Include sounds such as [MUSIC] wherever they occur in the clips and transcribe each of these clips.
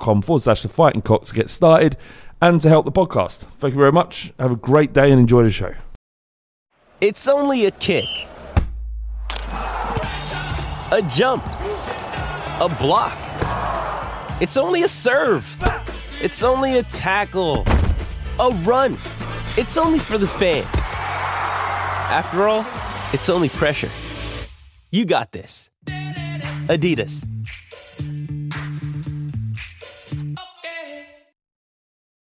forward slash the fighting cock to get started and to help the podcast. Thank you very much. Have a great day and enjoy the show. It's only a kick, a jump, a block. It's only a serve. It's only a tackle, a run. It's only for the fans. After all, it's only pressure. You got this. Adidas.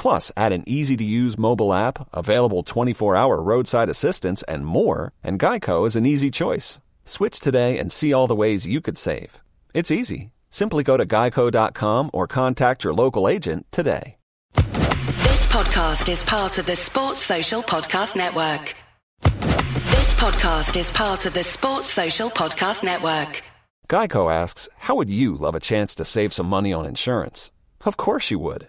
Plus, add an easy to use mobile app, available 24 hour roadside assistance, and more, and Geico is an easy choice. Switch today and see all the ways you could save. It's easy. Simply go to geico.com or contact your local agent today. This podcast is part of the Sports Social Podcast Network. This podcast is part of the Sports Social Podcast Network. Geico asks, How would you love a chance to save some money on insurance? Of course you would.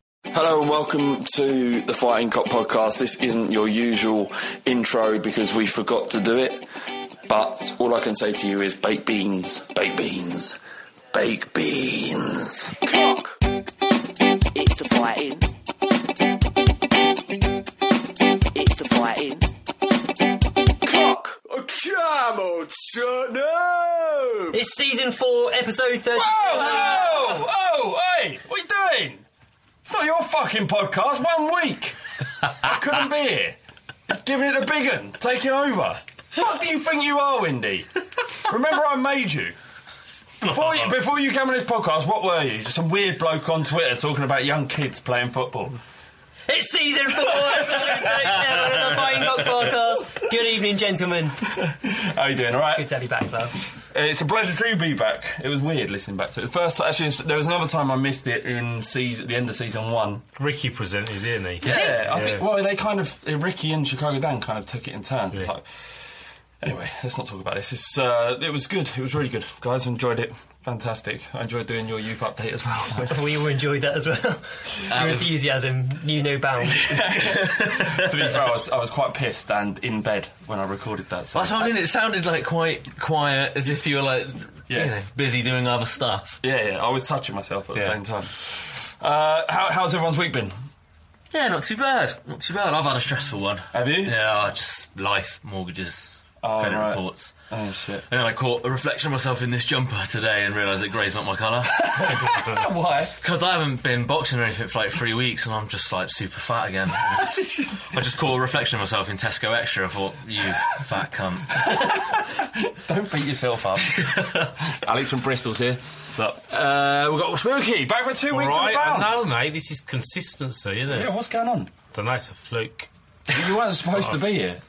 Hello and welcome to the Fighting Cock podcast. This isn't your usual intro because we forgot to do it, But all I can say to you is baked beans, baked beans, baked beans. Clock! It's the fighting. It's the fighting. Clock! Come on, son, no! It's season four, episode 30. Oh, oh, hey, what are you doing? It's not your fucking podcast. One week. I couldn't be here. Giving it a big un, taking over. What do you think you are, Windy? Remember I made you. Before you, before you came on this podcast, what were you? Just some weird bloke on Twitter talking about young kids playing football. It's season four, episode 37 of the Fighting Cock podcast. Good evening, gentlemen. How you doing? All right. Good to have you back, love. It's a pleasure to be back. It was weird listening back to it. The first, actually, there was another time I missed it in season, at the end of season one. Ricky presented, didn't he? Yeah, I Yeah. think. Well, they kind of uh, Ricky and Chicago Dan kind of took it in turns. Like- anyway, let's not talk about this. It's, uh, it was good. It was really good, guys. Enjoyed it. Fantastic. I enjoyed doing your youth update as well. [LAUGHS] We all enjoyed that as well. [LAUGHS] Your enthusiasm knew no bounds. [LAUGHS] to be fair, I was, I was quite pissed and in bed when I recorded that. So. That's what I mean. It sounded like quite quiet, as if you were like, Yeah. you know, busy doing other stuff. Yeah, yeah. I was touching myself at the same time. Uh, how, how's everyone's week been? Yeah, not too bad. Not too bad. I've had a stressful one. Have you? Yeah, just life, mortgages, Oh, credit right. reports. Oh shit. And then I caught a reflection of myself in this jumper today and realised that grey's not my colour. [LAUGHS] Why? Because I haven't been boxing or anything for like three weeks and I'm just like super fat again. [LAUGHS] I just caught a reflection of myself in Tesco Extra. I thought, you fat cunt. [LAUGHS] Don't beat yourself up. Alex from Bristol's here. What's up? Uh, we've got Spooky back for two All weeks right, in I know, mate. This is consistency, isn't it? Yeah, what's going on? Don't know. It's a fluke. You weren't supposed to be here.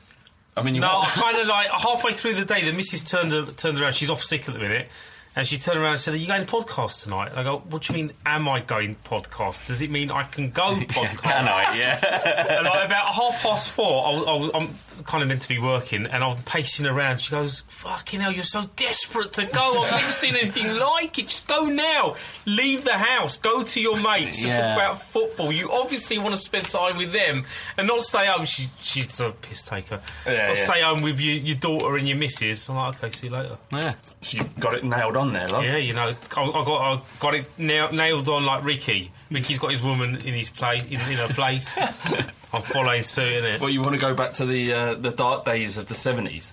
I mean, you No, I kind of like halfway through the day, the missus turned turned around. She's off sick at the minute, and she turned around and said, "Are you going to podcast tonight?" And I go, "What do you mean? Am I going podcast? Does it mean I can go [LAUGHS] podcast?" Can I? Yeah. [LAUGHS] and like about half past four, I, was- I, was- I'm kind of meant to be working, and I'm pacing around. She goes, "Fucking hell, you're so desperate to go. I've never [LAUGHS] seen anything like it. Just go now. Leave the house. Go to your mates to Yeah. talk about football. You obviously want to spend time with them and not stay home." She, she's a piss taker. Yeah, yeah. stay home with your, your daughter and your missus. I'm like, okay, see you later. yeah. She got it nailed on there, love. Yeah, you know, I, I got I got it nailed, nailed on like Ricky. Ricky's got his woman in his place in, in her place. [LAUGHS] I'm following suit, innit? Well, you want to go back to the uh, the dark days of the seventies?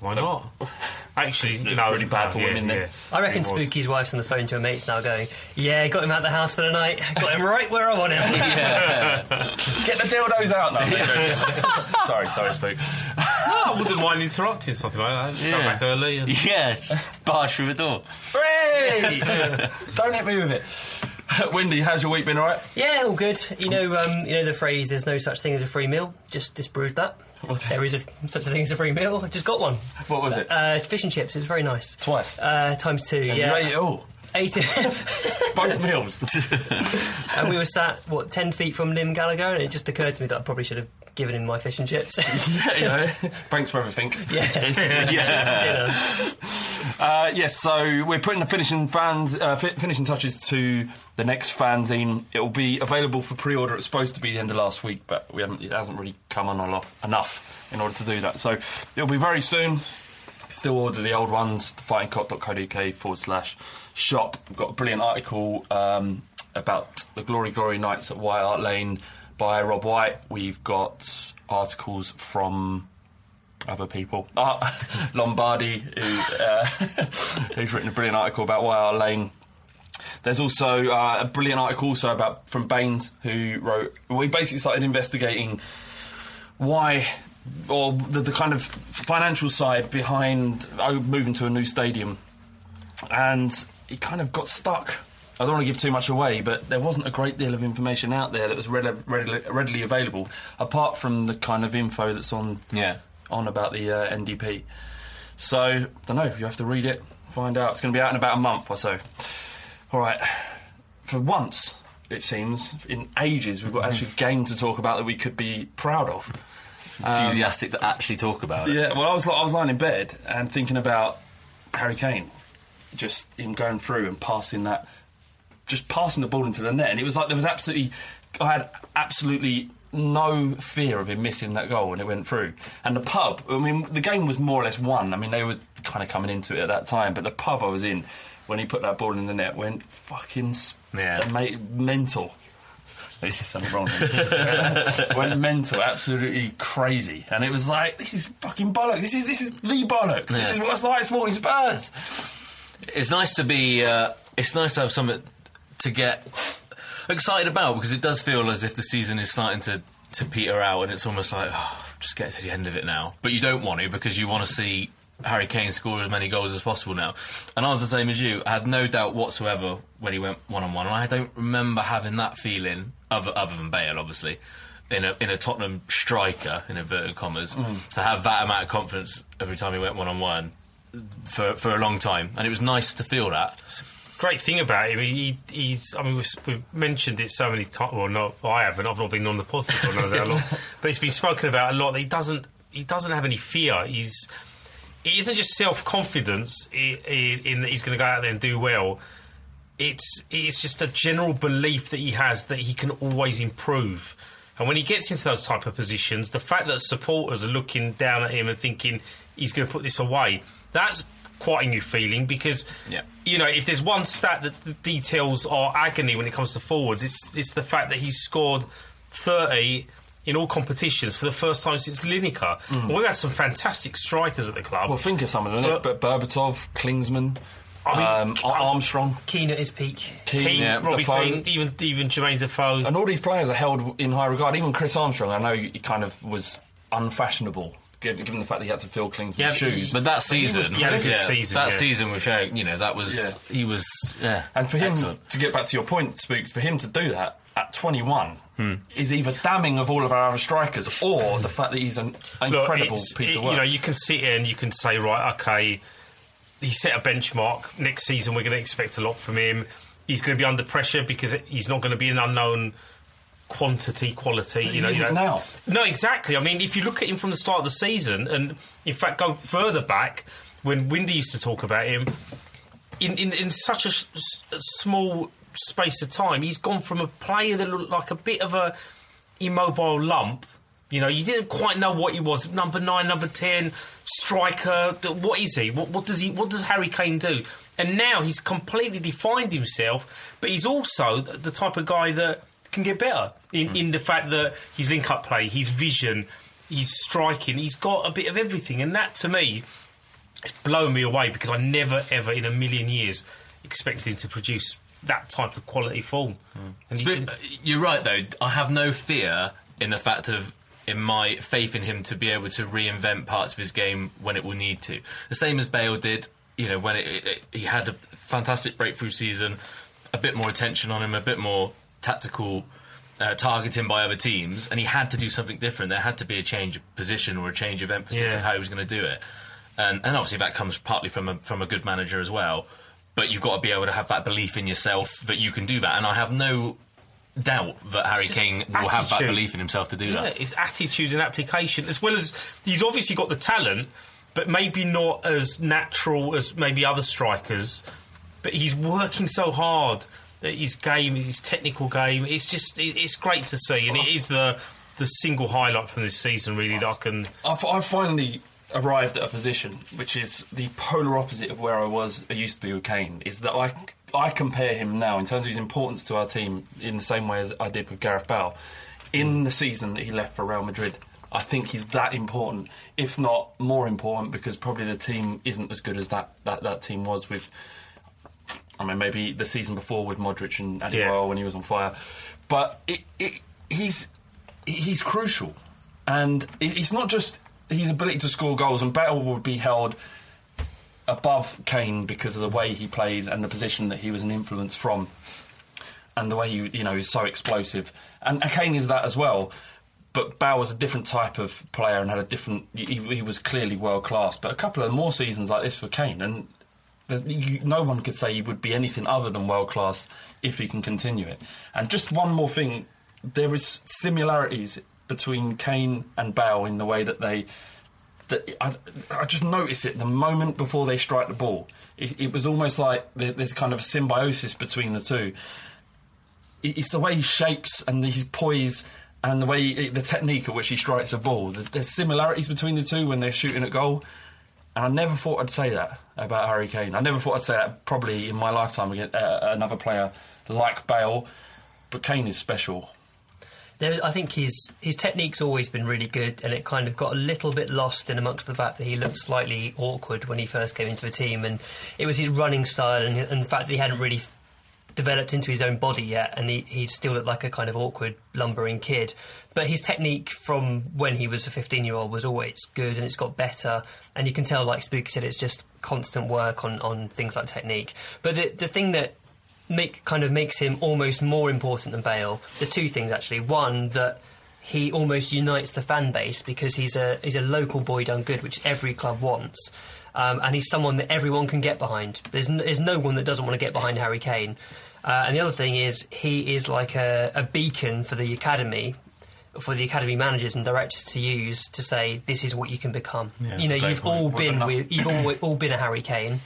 Why So- not? Actually, It's no, really bad for yeah, women then. yeah. I reckon It was. Spooky's wife's on the phone to her mates now going, Yeah, got him out of the house for the night. Got him right where I want him. [LAUGHS] [LAUGHS] Get the dildos out now. sorry, sorry, Spook. No, I wouldn't mind interrupting something like that. Just Go Yeah. back early. And... [LAUGHS] Yeah, just barge through the door. Hey! [LAUGHS] Don't hit me with it. [LAUGHS] Windy, how's your week been? All right? Yeah, all good. You know, um, you know the phrase "there's no such thing as a free meal." Just disproved that. There is a, such a thing as a free meal. I just got one. What was it? Uh, fish and chips. It was very nice. Twice. Uh, times two. And yeah. You ate it all. Ate it. Both meals. and we were sat what ten feet from Liam Gallagher, and it just occurred to me that I probably should have given him my fish and chips. [LAUGHS] you know. Thanks for everything. Yeah. [LAUGHS] yeah. [LAUGHS] Uh, yes, so we're putting the finishing fans, uh, fi- finishing touches to the next fanzine. It will be available for pre-order. It's supposed to be the end of last week, but we haven't. It hasn't really come on enough, enough in order to do that. So it'll be very soon. Still order the old ones. Thefightingcock.co.uk forward slash shop. We've got a brilliant article um, about the Glory Glory Nights at White Hart Lane by Rob White. We've got articles from other people. Uh, [LAUGHS] Lombardi, who, uh, [LAUGHS] who's written a brilliant article about White Hart Lane. There's also uh, a brilliant article also about from Baines, who wrote. We basically started investigating why, or the, the kind of financial side behind oh, moving to a new stadium, and he kind of got stuck. I don't want to give too much away, but there wasn't a great deal of information out there that was readily, readily, readily available, apart from the kind of info that's on Yeah. on about the uh, NDP. So, I don't know. You have to read it, find out. It's going to be out in about a month or so. All right. For once, it seems, in ages, we've got actually a game to talk about that we could be proud of. Um, Enthusiastic to actually talk about it. yeah, well, I was I was lying in bed and thinking about Harry Kane, just him going through and passing that, just passing the ball into the net, and it was like there was absolutely, I had absolutely no fear of him missing that goal when it went through. And the pub, I mean, the game was more or less won. I mean, they were kind of coming into it at that time, but the pub I was in when he put that ball in the net went fucking Yeah. ma- mental. This is something wrong. [LAUGHS] went mental, absolutely crazy, and it was like this is fucking bollocks. This is this is the bollocks. This is what it's like supporting Spurs. It's nice to be. Uh, it's nice to have something to get excited about because it does feel as if the season is starting to to peter out, and it's almost like oh, just get to the end of it now. But you don't want to because you want to see Harry Kane score as many goals as possible now. And I was the same as you. I had no doubt whatsoever when he went one on one, and I don't remember having that feeling other other than Bale, obviously. In a, in a Tottenham striker, in inverted commas, mm. to have that amount of confidence every time he went one on one for for a long time, and it was nice to feel that. Great thing about him, he, he's. I mean, we've, we've mentioned it so many times. Well, not I haven't. I've not been on the podcast for knows how long, [LAUGHS] but it's been spoken about a lot. That he doesn't. He doesn't have any fear. He's. It isn't just self confidence in, in that he's going to go out there and do well. It's it's just a general belief that he has that he can always improve. And when he gets into those type of positions, the fact that supporters are looking down at him and thinking he's going to put this away, that's quite a new feeling because Yeah. you know if there's one stat that details are agony when it comes to forwards, it's it's the fact that he's scored 30 in all competitions for the first time since Lineker. And We've had some fantastic strikers at the club. Well, think of some of them, but Berbatov, Klinsmann, I mean, um, Armstrong, Keane at his peak. Keane, yeah, Robbie Defoe. Keane, even even Jermaine Defoe. and all these players are held in high regard. Even Chris Armstrong, I know he kind of was unfashionable, given, given the fact that he had to fill Klinsmann's Yeah, shoes. But that he was season, he had a good yeah, season, That yeah. season with Sherrick, you know, that was Yeah. he was yeah, And for him excellent. to get back to your point, Spooks, for him to do that at 21 Hmm. is either damning of all of our strikers or the fact that he's an incredible it's- piece it- of work. You know, you can sit here and you can say, right, okay, he set a benchmark. Next season, we're going to expect a lot from him. He's going to be under pressure because he's not going to be an unknown quantity, quality. But you know, you know. now. No, exactly. I mean, if you look at him from the start of the season, and in fact go further back when Windy used to talk about him, in in, in such a, s- s- a small space of time, he's gone from a player that looked like a bit of a immobile lump. You know, you didn't quite know what he was. Number nine, number ten, striker. What is he? What, what does he? What does Harry Kane do? And now he's completely defined himself. But he's also the type of guy that can get better in, in the fact that his link-up play, his vision, his striking. He's got a bit of everything, and that to me it's blown me away because I never, ever in a million years expected him to produce that type of quality form. Uh, you're right though. I have no fear in the fact of in my faith in him to be able to reinvent parts of his game when it will need to. The same as Bale did. You know, when it, it, it- he had a fantastic breakthrough season, a bit more attention on him, a bit more tactical uh, targeting by other teams, and he had to do something different. There had to be a change of position or a change of emphasis Yeah. of how he was going to do it. And, and obviously that comes partly from a, from a good manager as well. But you've got to be able to have that belief in yourself that you can do that. And I have no doubt that Harry Kane will have that belief in himself to do yeah, that. it's attitude and application, as well as he's obviously got the talent, but maybe not as natural as maybe other strikers. But he's working so hard his game, his technical game, it's just it's great to see, and it is the the single highlight from this season really that I can. I've, I've finally arrived at a position which is the polar opposite of where I was, I used to be with Kane, is that I, I compare him now in terms of his importance to our team in the same way as I did with Gareth Bale. In the season that he left for Real Madrid, I think he's that important, if not more important, because probably the team isn't as good as that, that, that team was with. I mean, maybe the season before with Modric and Adebayor Yeah. when he was on fire, but it, it, he's he's crucial, and it's not just his ability to score goals. And Bale would be held above Kane because of the way he played and the position that he was an influence from, and the way he you know is so explosive. And, and Kane is that as well. But Bale was a different type of player and had a different. He, he was clearly world class. But a couple of more seasons like this for Kane, and the, you, no one could say he would be anything other than world class if he can continue it. And just one more thing, there is similarities between Kane and Bale in the way that they. That I, I just notice it the moment before they strike the ball. It, it was almost like there's kind of symbiosis between the two. It- It's the way he shapes and his poise and the way he, the technique at which he strikes a ball. There's similarities between the two when they're shooting at goal. And I never thought I'd say that about Harry Kane. I never thought I'd say that probably in my lifetime against uh, another player like Bale. But Kane is special. There, I think his his technique's always been really good, and it kind of got a little bit lost in amongst the fact that he looked slightly awkward when he first came into the team, and it was his running style and, and the fact that he hadn't really developed into his own body yet, and he, he still looked like a kind of awkward, lumbering kid. But his technique from when he was a 15 year old was always good, and it's got better. And you can tell, like Spooky said, it's just constant work on, on things like technique. But the, the thing that make kind of makes him almost more important than Bale. There's two things actually. One that he almost unites the fan base because he's a he's a local boy done good, which every club wants. Um, and he's someone that everyone can get behind. There's, n- there's no one that doesn't want to get behind Harry Kane. Uh, and the other thing is, he is like a, a beacon for the academy, for the academy managers and directors to use to say, this is what you can become. Yeah, you know, you've point. all Well been with, you've all, [COUGHS] all been a Harry Kane.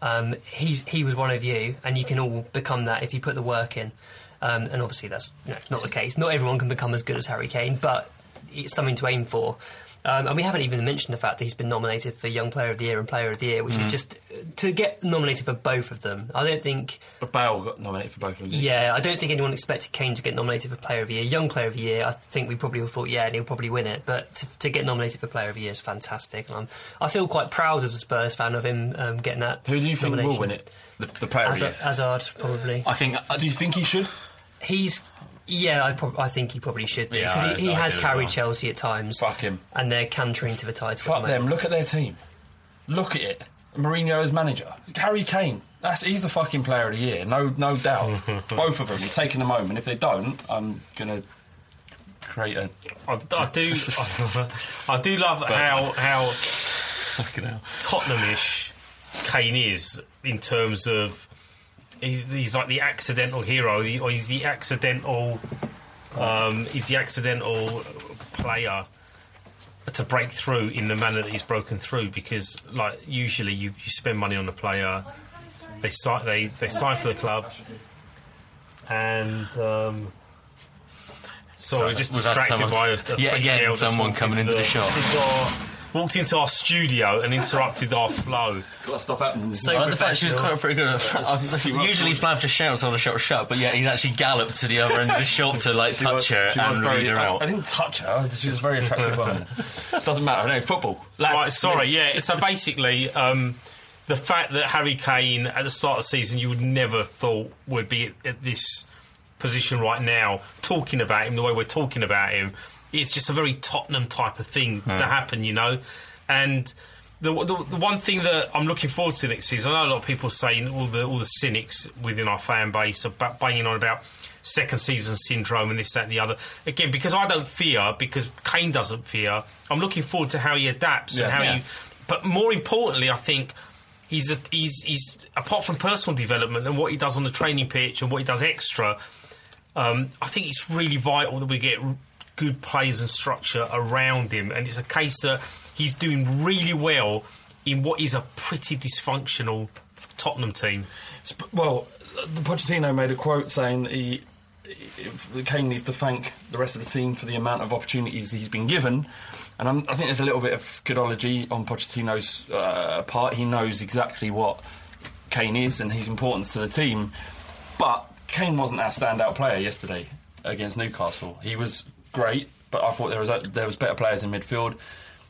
Um, he's, he was one of you, and you can all become that if you put the work in. Um, and obviously, that's you know, not the case. Not everyone can become as good as Harry Kane, but it's something to aim for. Um, and we haven't even mentioned the fact that he's been nominated for Young Player of the Year and Player of the Year, which Mm. is just to get nominated for both of them. I don't think. Bale got nominated for both of them. Yeah, I don't think anyone expected Kane to get nominated for Player of the Year. Young Player of the Year, I think we probably all thought, yeah, and he'll probably win it. But to, to get nominated for Player of the Year is fantastic, and I'm, I feel quite proud as a Spurs fan of him um, getting that. Who do you think will win it? The, the player of the year? Hazard, probably. I think. Do you think he should? He's. Yeah, I, prob- I think he probably should do Yeah, because I- he, he I has do as carried well. Chelsea at times. Fuck him. and they're cantering to the title. at Fuck the them. moment. Look at their team. Look at it. Mourinho as manager. Harry Kane. That's he's the fucking player of the year. No, no doubt. [LAUGHS] Both of them. are taking them home, and if they don't, I'm gonna create a. I, I do. I, [LAUGHS] do love how how [LAUGHS] Tottenhamish Kane is in terms of he's, he's like the accidental hero, the- or he's the accidental. Um, he's the accidental player to break through in the manner that he's broken through because, like, usually you, you spend money on the player, they sign they they sign for the club, and um, sorry, just was that distracted by someone- a, a quick again, someone coming into the shop. Into our- walked into our studio and interrupted our flow. It's got to stop happening. So I like the fact she was professional. quite pretty good. I've, [LAUGHS] usually Flav just shouts on the shop shut, but yeah, he's actually galloped to the other end of the shop to like She was- touch her she was and very- read her I- out. I didn't touch her. She was a very attractive woman. [LAUGHS] Doesn't matter. No, football. Lads, Right, sorry, yeah. So basically, um, the fact that Harry Kane at the start of the season you would never thought would be at, at this position right now, talking about him the way we're talking about him, it's just a very Tottenham type of thing to happen, you know. And the, the the one thing that I'm looking forward to next season, I know a lot of people saying all the all the cynics within our fan base are banging on about second season syndrome and this, that, and the other. Again, because I don't fear, because Kane doesn't fear. I'm looking forward to how he adapts and how Yeah. you. But more importantly, I think he's a, he's he's apart from personal development and what he does on the training pitch and what he does extra. Um, I think it's really vital that we get good players and structure around him, and it's a case that he's doing really well in what is a pretty dysfunctional Tottenham team. Well, the Pochettino made a quote saying he Kane needs to thank the rest of the team for the amount of opportunities he's been given, and I'm, I think there's a little bit of goodology on Pochettino's uh, part. He knows exactly what Kane is and his importance to the team, but Kane wasn't our standout player yesterday against Newcastle. He was great, but I thought there was there was better players in midfield.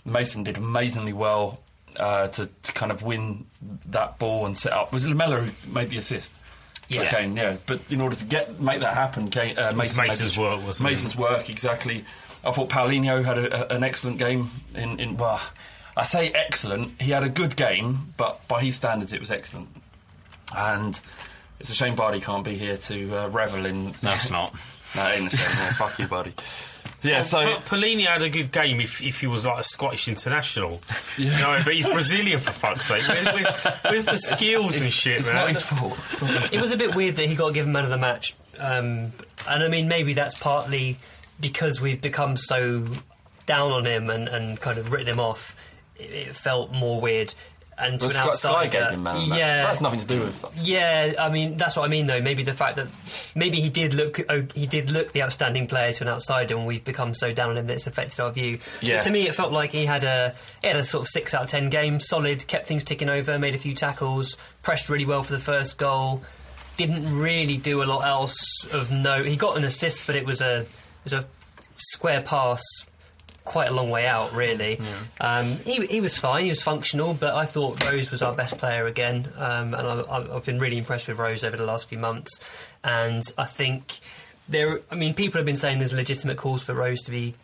Mason did amazingly well uh, to, to kind of win that ball and set up. Was it Lamela who made the assist? Yeah. Kane, yeah. But in order to get make that happen, Kane, uh, was Mason made Mason's the- work, wasn't it? Work exactly. I thought Paulinho had a, a, an excellent game. In, in well, I say excellent. He had a good game, but by his standards, it was excellent. And it's a shame Bardi can't be here to uh, revel in. No, it's not. [LAUGHS] no, it ain't a shame. no, fuck you, buddy. Yeah, so But Paulinho had a good game if, if he was like a Scottish international. [LAUGHS] You know, but he's Brazilian for fuck's sake. Where, where, where's the skills and shit, it's man? not his fault. Not his fault. It was a bit weird that he got given man of the match, um, and I mean maybe that's partly because we've become so down on him and, and kind of written him off. It, it felt more weird. And to Well, an Sky, Sky gave him man. of the match. yeah, That's nothing to do with. yeah, I mean that's what I mean though. Maybe the fact that maybe he did look oh, he did look the outstanding player to an outsider, and we've become so down on him that it's affected our view. Yeah. But to me, it felt like he had a he had a sort of six out of ten game, solid, kept things ticking over, made a few tackles, pressed really well for the first goal. Didn't really do a lot else of note. He got an assist, but it was a it was a square pass quite a long way out, really. Um, he, he was fine, he was functional, but I thought Rose was our best player again, um, and I, I've been really impressed with Rose over the last few months. And I think there, I mean, people have been saying there's legitimate calls for Rose to be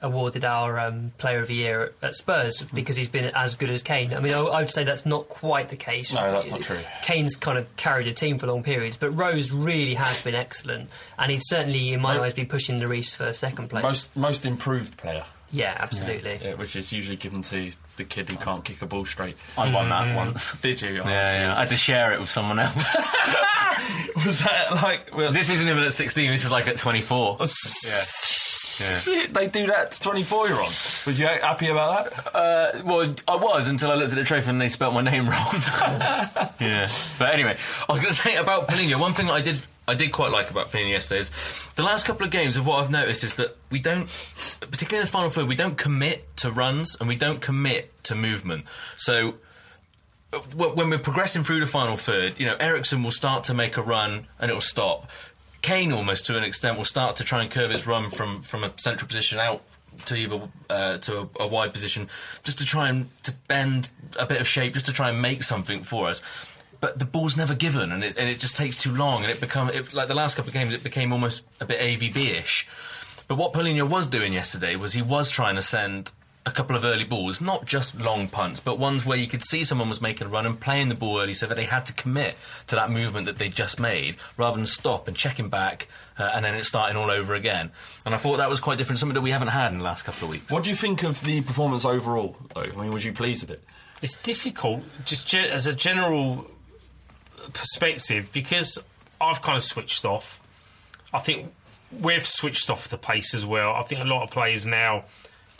awarded our um, Player of the Year at Spurs because he's been as good as Kane. I mean, I, I would say that's not quite the case. No, that's not true. Kane's kind of carried a team for long periods, but Rose really has been excellent, and he's certainly, in my eyes, been pushing the Reese for second place. Most most improved player. Yeah, absolutely. Yeah, which is usually given to the kid who can't kick a ball straight. I won that Mm. once. Did you? Oh, Yeah, yeah. I had to share it with someone else. [LAUGHS] [LAUGHS] Was that like? Well, this isn't even at 16. This is like at 24. [LAUGHS] yeah. Shit, they do that to 24 year old. Was you happy about that? Uh, well, I was until I looked at the trophy and they spelt my name wrong. yeah. But anyway, I was going to say about Paulinho. One thing that I did I did quite like about Paulinho yesterday is the last couple of games of what I've noticed is that we don't, particularly in the final third, we don't commit to runs and we don't commit to movement. So when we're progressing through the final third, you know, Eriksen will start to make a run and it will stop. Kane, almost to an extent, will start to try and curve his run from, from a central position out to either uh, to a, a wide position, just to try and to bend a bit of shape, just to try and make something for us. But the ball's never given, and it, and it just takes too long, and it become it, like the last couple of games, it became almost a bit AVB-ish. But what Paulinho was doing yesterday was he was trying to send a couple of early balls, not just long punts, but ones where you could see someone was making a run and playing the ball early so that they had to commit to that movement that they just made rather than stop and checking back uh, and then it starting all over again. And I thought that was quite different, something that we haven't had in the last couple of weeks. What do you think of the performance overall, though? I mean, was you pleased with it? It's difficult, just ge- as a general perspective, because I've kind of switched off. I think we've switched off the pace as well. I think a lot of players now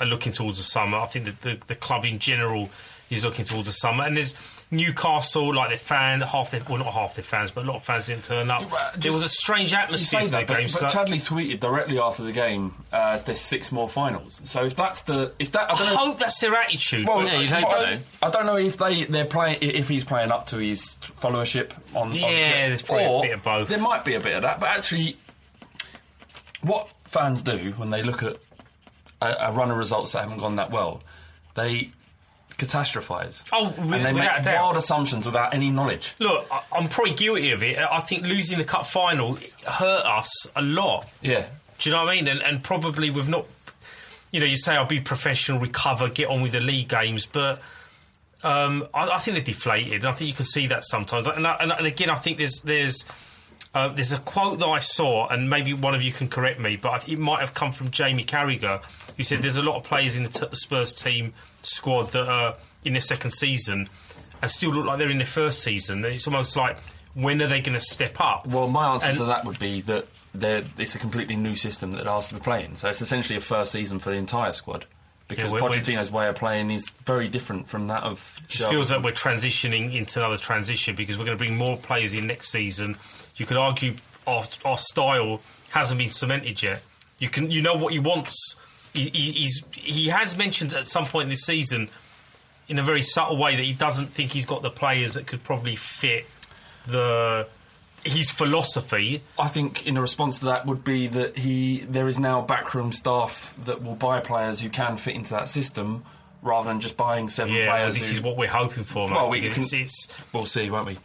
are looking towards the summer. I think that the, the club in general is looking towards the summer. And there's Newcastle, like their fan, half their, well, not half their fans, but a lot of fans didn't turn up. there was a strange atmosphere say to that, the but, game. but so- Chadli tweeted directly after the game, uh, "There's six more finals." So if that's the if that I, I don't know, hope that's their attitude. Well, but- I- I, I don't know if they they're playing if he's playing up to his followership on. on Yeah, Twitter. there's probably a bit of both. There might be a bit of that, but actually, what fans do when they look at a, a run of results that haven't gone that well, they catastrophise. Oh, and wi- they make doubt. wild assumptions without any knowledge. Look, I- I'm probably guilty of it. I think losing the cup final hurt us a lot. Yeah. Do you know what I mean? And, and probably we've not. You know, you say I'll be professional, recover, get on with the league games, but um, I, I think they're deflated. I think you can see that sometimes. And, I, and, and again, I think there's there's uh, there's a quote that I saw, and maybe one of you can correct me, but it might have come from Jamie Carragher, who said there's a lot of players in the t- Spurs team squad that are in their second season and still look like they're in their first season. It's almost like when are they going to step up? Well, my answer And- to that would be that it's a completely new system that they're asked to be playing. So it's essentially a first season for the entire squad. Because Yeah, Pochettino's way of playing is very different from that of. It just feels like we're transitioning into another transition because we're going to bring more players in next season. You could argue our, our style hasn't been cemented yet. You can, you know what he wants. He, he, he's, he has mentioned at some point this season, in a very subtle way, that he doesn't think he's got the players that could probably fit the his philosophy. I think in a response to that would be that he there is now backroom staff that will buy players who can fit into that system rather than just buying seven Yeah, players. this who- is what we're hoping for, mate. Well, we can, it's, it's, we'll see, won't we?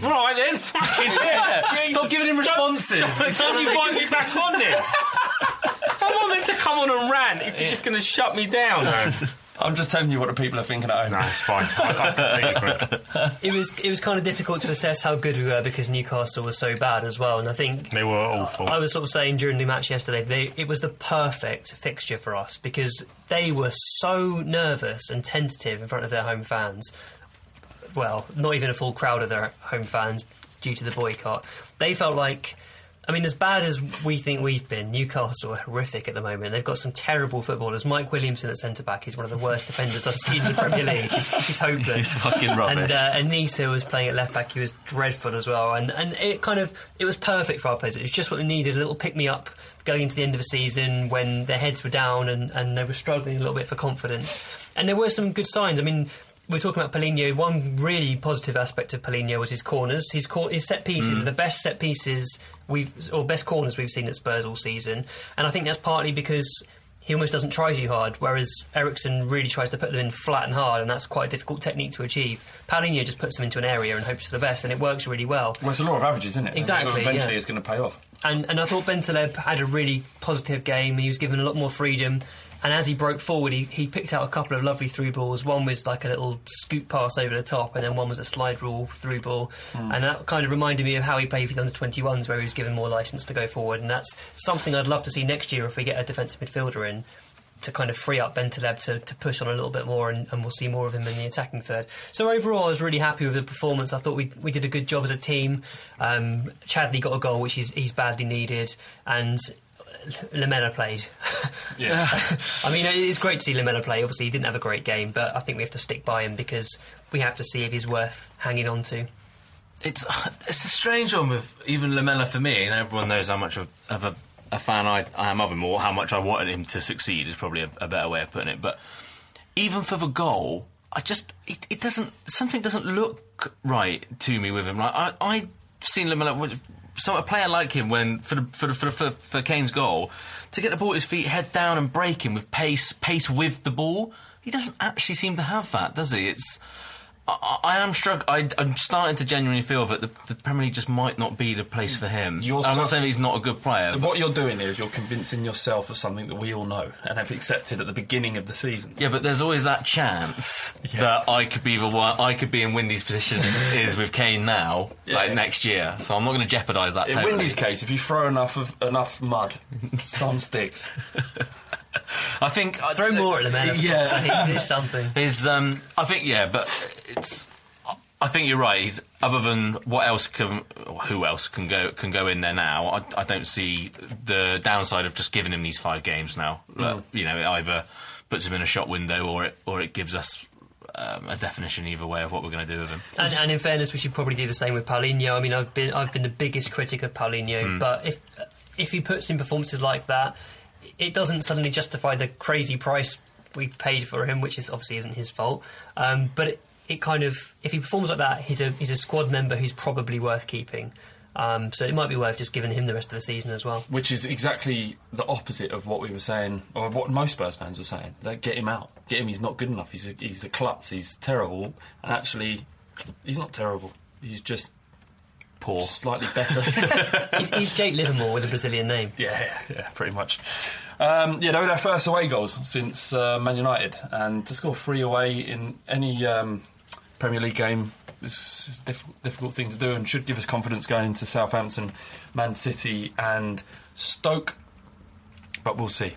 Right then, fucking [LAUGHS] Yeah, stop giving him responses. Don't, don't invite me back on then. [LAUGHS] How am I meant to come on and rant if you're just going to shut me down? Man? [LAUGHS] I'm just telling you what the people are thinking at home. No, it's fine. I, I [LAUGHS] completely agree. It was it was kind of difficult to assess how good we were because Newcastle was so bad as well, and I think They were awful. I was sort of saying during the match yesterday, they, it was the perfect fixture for us because they were so nervous and tentative in front of their home fans. Well, not even a full crowd of their home fans due to the boycott. They felt like I mean, as bad as we think we've been, Newcastle are horrific at the moment. They've got some terrible footballers. Mike Williamson at centre back is one of the worst defenders I've seen in the Premier League. He's, he's hopeless. He's fucking rubbish. And uh, Anita was playing at left back. He was dreadful as well. And and it kind of it was perfect for our players. It was just what they needed—a little pick me up going into the end of the season when their heads were down and, and they were struggling a little bit for confidence. And there were some good signs. I mean. We're talking about Paulinho. One really positive aspect of Paulinho was his corners. His, cor- his set pieces Mm. are the best set pieces we've, or best corners we've seen at Spurs all season. And I think that's partly because he almost doesn't try too hard, whereas Eriksen really tries to put them in flat and hard, and that's quite a difficult technique to achieve. Paulinho just puts them into an area and hopes for the best, and it works really well. Well, it's a law of averages, isn't it? Exactly, Eventually, yeah. it's going to pay off. And and I thought Bentaleb had a really positive game. He was given a lot more freedom. And as he broke forward, he, he picked out a couple of lovely through balls. One was like a little scoop pass over the top, and then one was a slide rule through ball. Hmm. And that kind of reminded me of how he played for the under 21s, where he was given more licence to go forward. And that's something I'd love to see next year if we get a defensive midfielder in to kind of free up Bentaleb to, to push on a little bit more, and, and we'll see more of him in the attacking third. So overall, I was really happy with the performance. I thought we we did a good job as a team. Um, Chadli got a goal, which he's, he's badly needed, and Lamela played. Yeah. [LAUGHS] I mean, it's great to see Lamela play. Obviously, he didn't have a great game, but I think we have to stick by him because we have to see if he's worth hanging on to. It's it's a strange one with even Lamela for me, and everyone knows how much of, of a, a fan I, I am of him, or how much I wanted him to succeed is probably a, a better way of putting it. But even for the goal, I just it, it doesn't something doesn't look right to me with him. Like I I've seen Lamela. So a player like him, when for the, for, the, for, the, for for Kane's goal, to get the ball at his feet, head down and break him with pace, pace with the ball, he doesn't actually seem to have that, does he? It's I, I am struck. I, I'm starting to genuinely feel that the, the Premier League just might not be the place for him. You're I'm so- not saying he's not a good player. What you're doing is you're convincing yourself of something that we all know and have accepted at the beginning of the season. Yeah, but there's always that chance that I could be the one. I could be in Windy's position [LAUGHS] is with Kane now, like next year. So I'm not going to jeopardise that. In totally. Windy's case, if you throw enough of enough mud, some sticks. [LAUGHS] I think Throw more at Lamela. Yeah, So he something. [LAUGHS] Is um, I think yeah, but it's. I think you're right. He's, other than what else can, who else can go can go in there now? I, I don't see the downside of just giving him these five games now. Mm. You know, it either puts him in a shot window or it or it gives us um, a definition either way of what we're going to do with him. And, and in fairness, we should probably do the same with Paulinho. I mean, I've been I've been the biggest critic of Paulinho, Mm. but if if he puts in performances like that, it doesn't suddenly justify the crazy price we paid for him, which is obviously isn't his fault. Um, but it, it kind of if he performs like that, he's a he's a squad member who's probably worth keeping. Um, so it might be worth just giving him the rest of the season as well. Which is exactly the opposite of what we were saying, or what most Spurs fans were saying. That get him out, get him. He's not good enough. He's a, he's a klutz. He's terrible. And actually, he's not terrible. He's just poor, slightly better. [LAUGHS] he's, he's Jake Livermore with a Brazilian name. Yeah, yeah, pretty much. Um, yeah, they were their first away goals since uh, Man United, and to score three away in any um, Premier League game is, is a diff- difficult thing to do, and should give us confidence going into Southampton, Man City, and Stoke. But we'll see.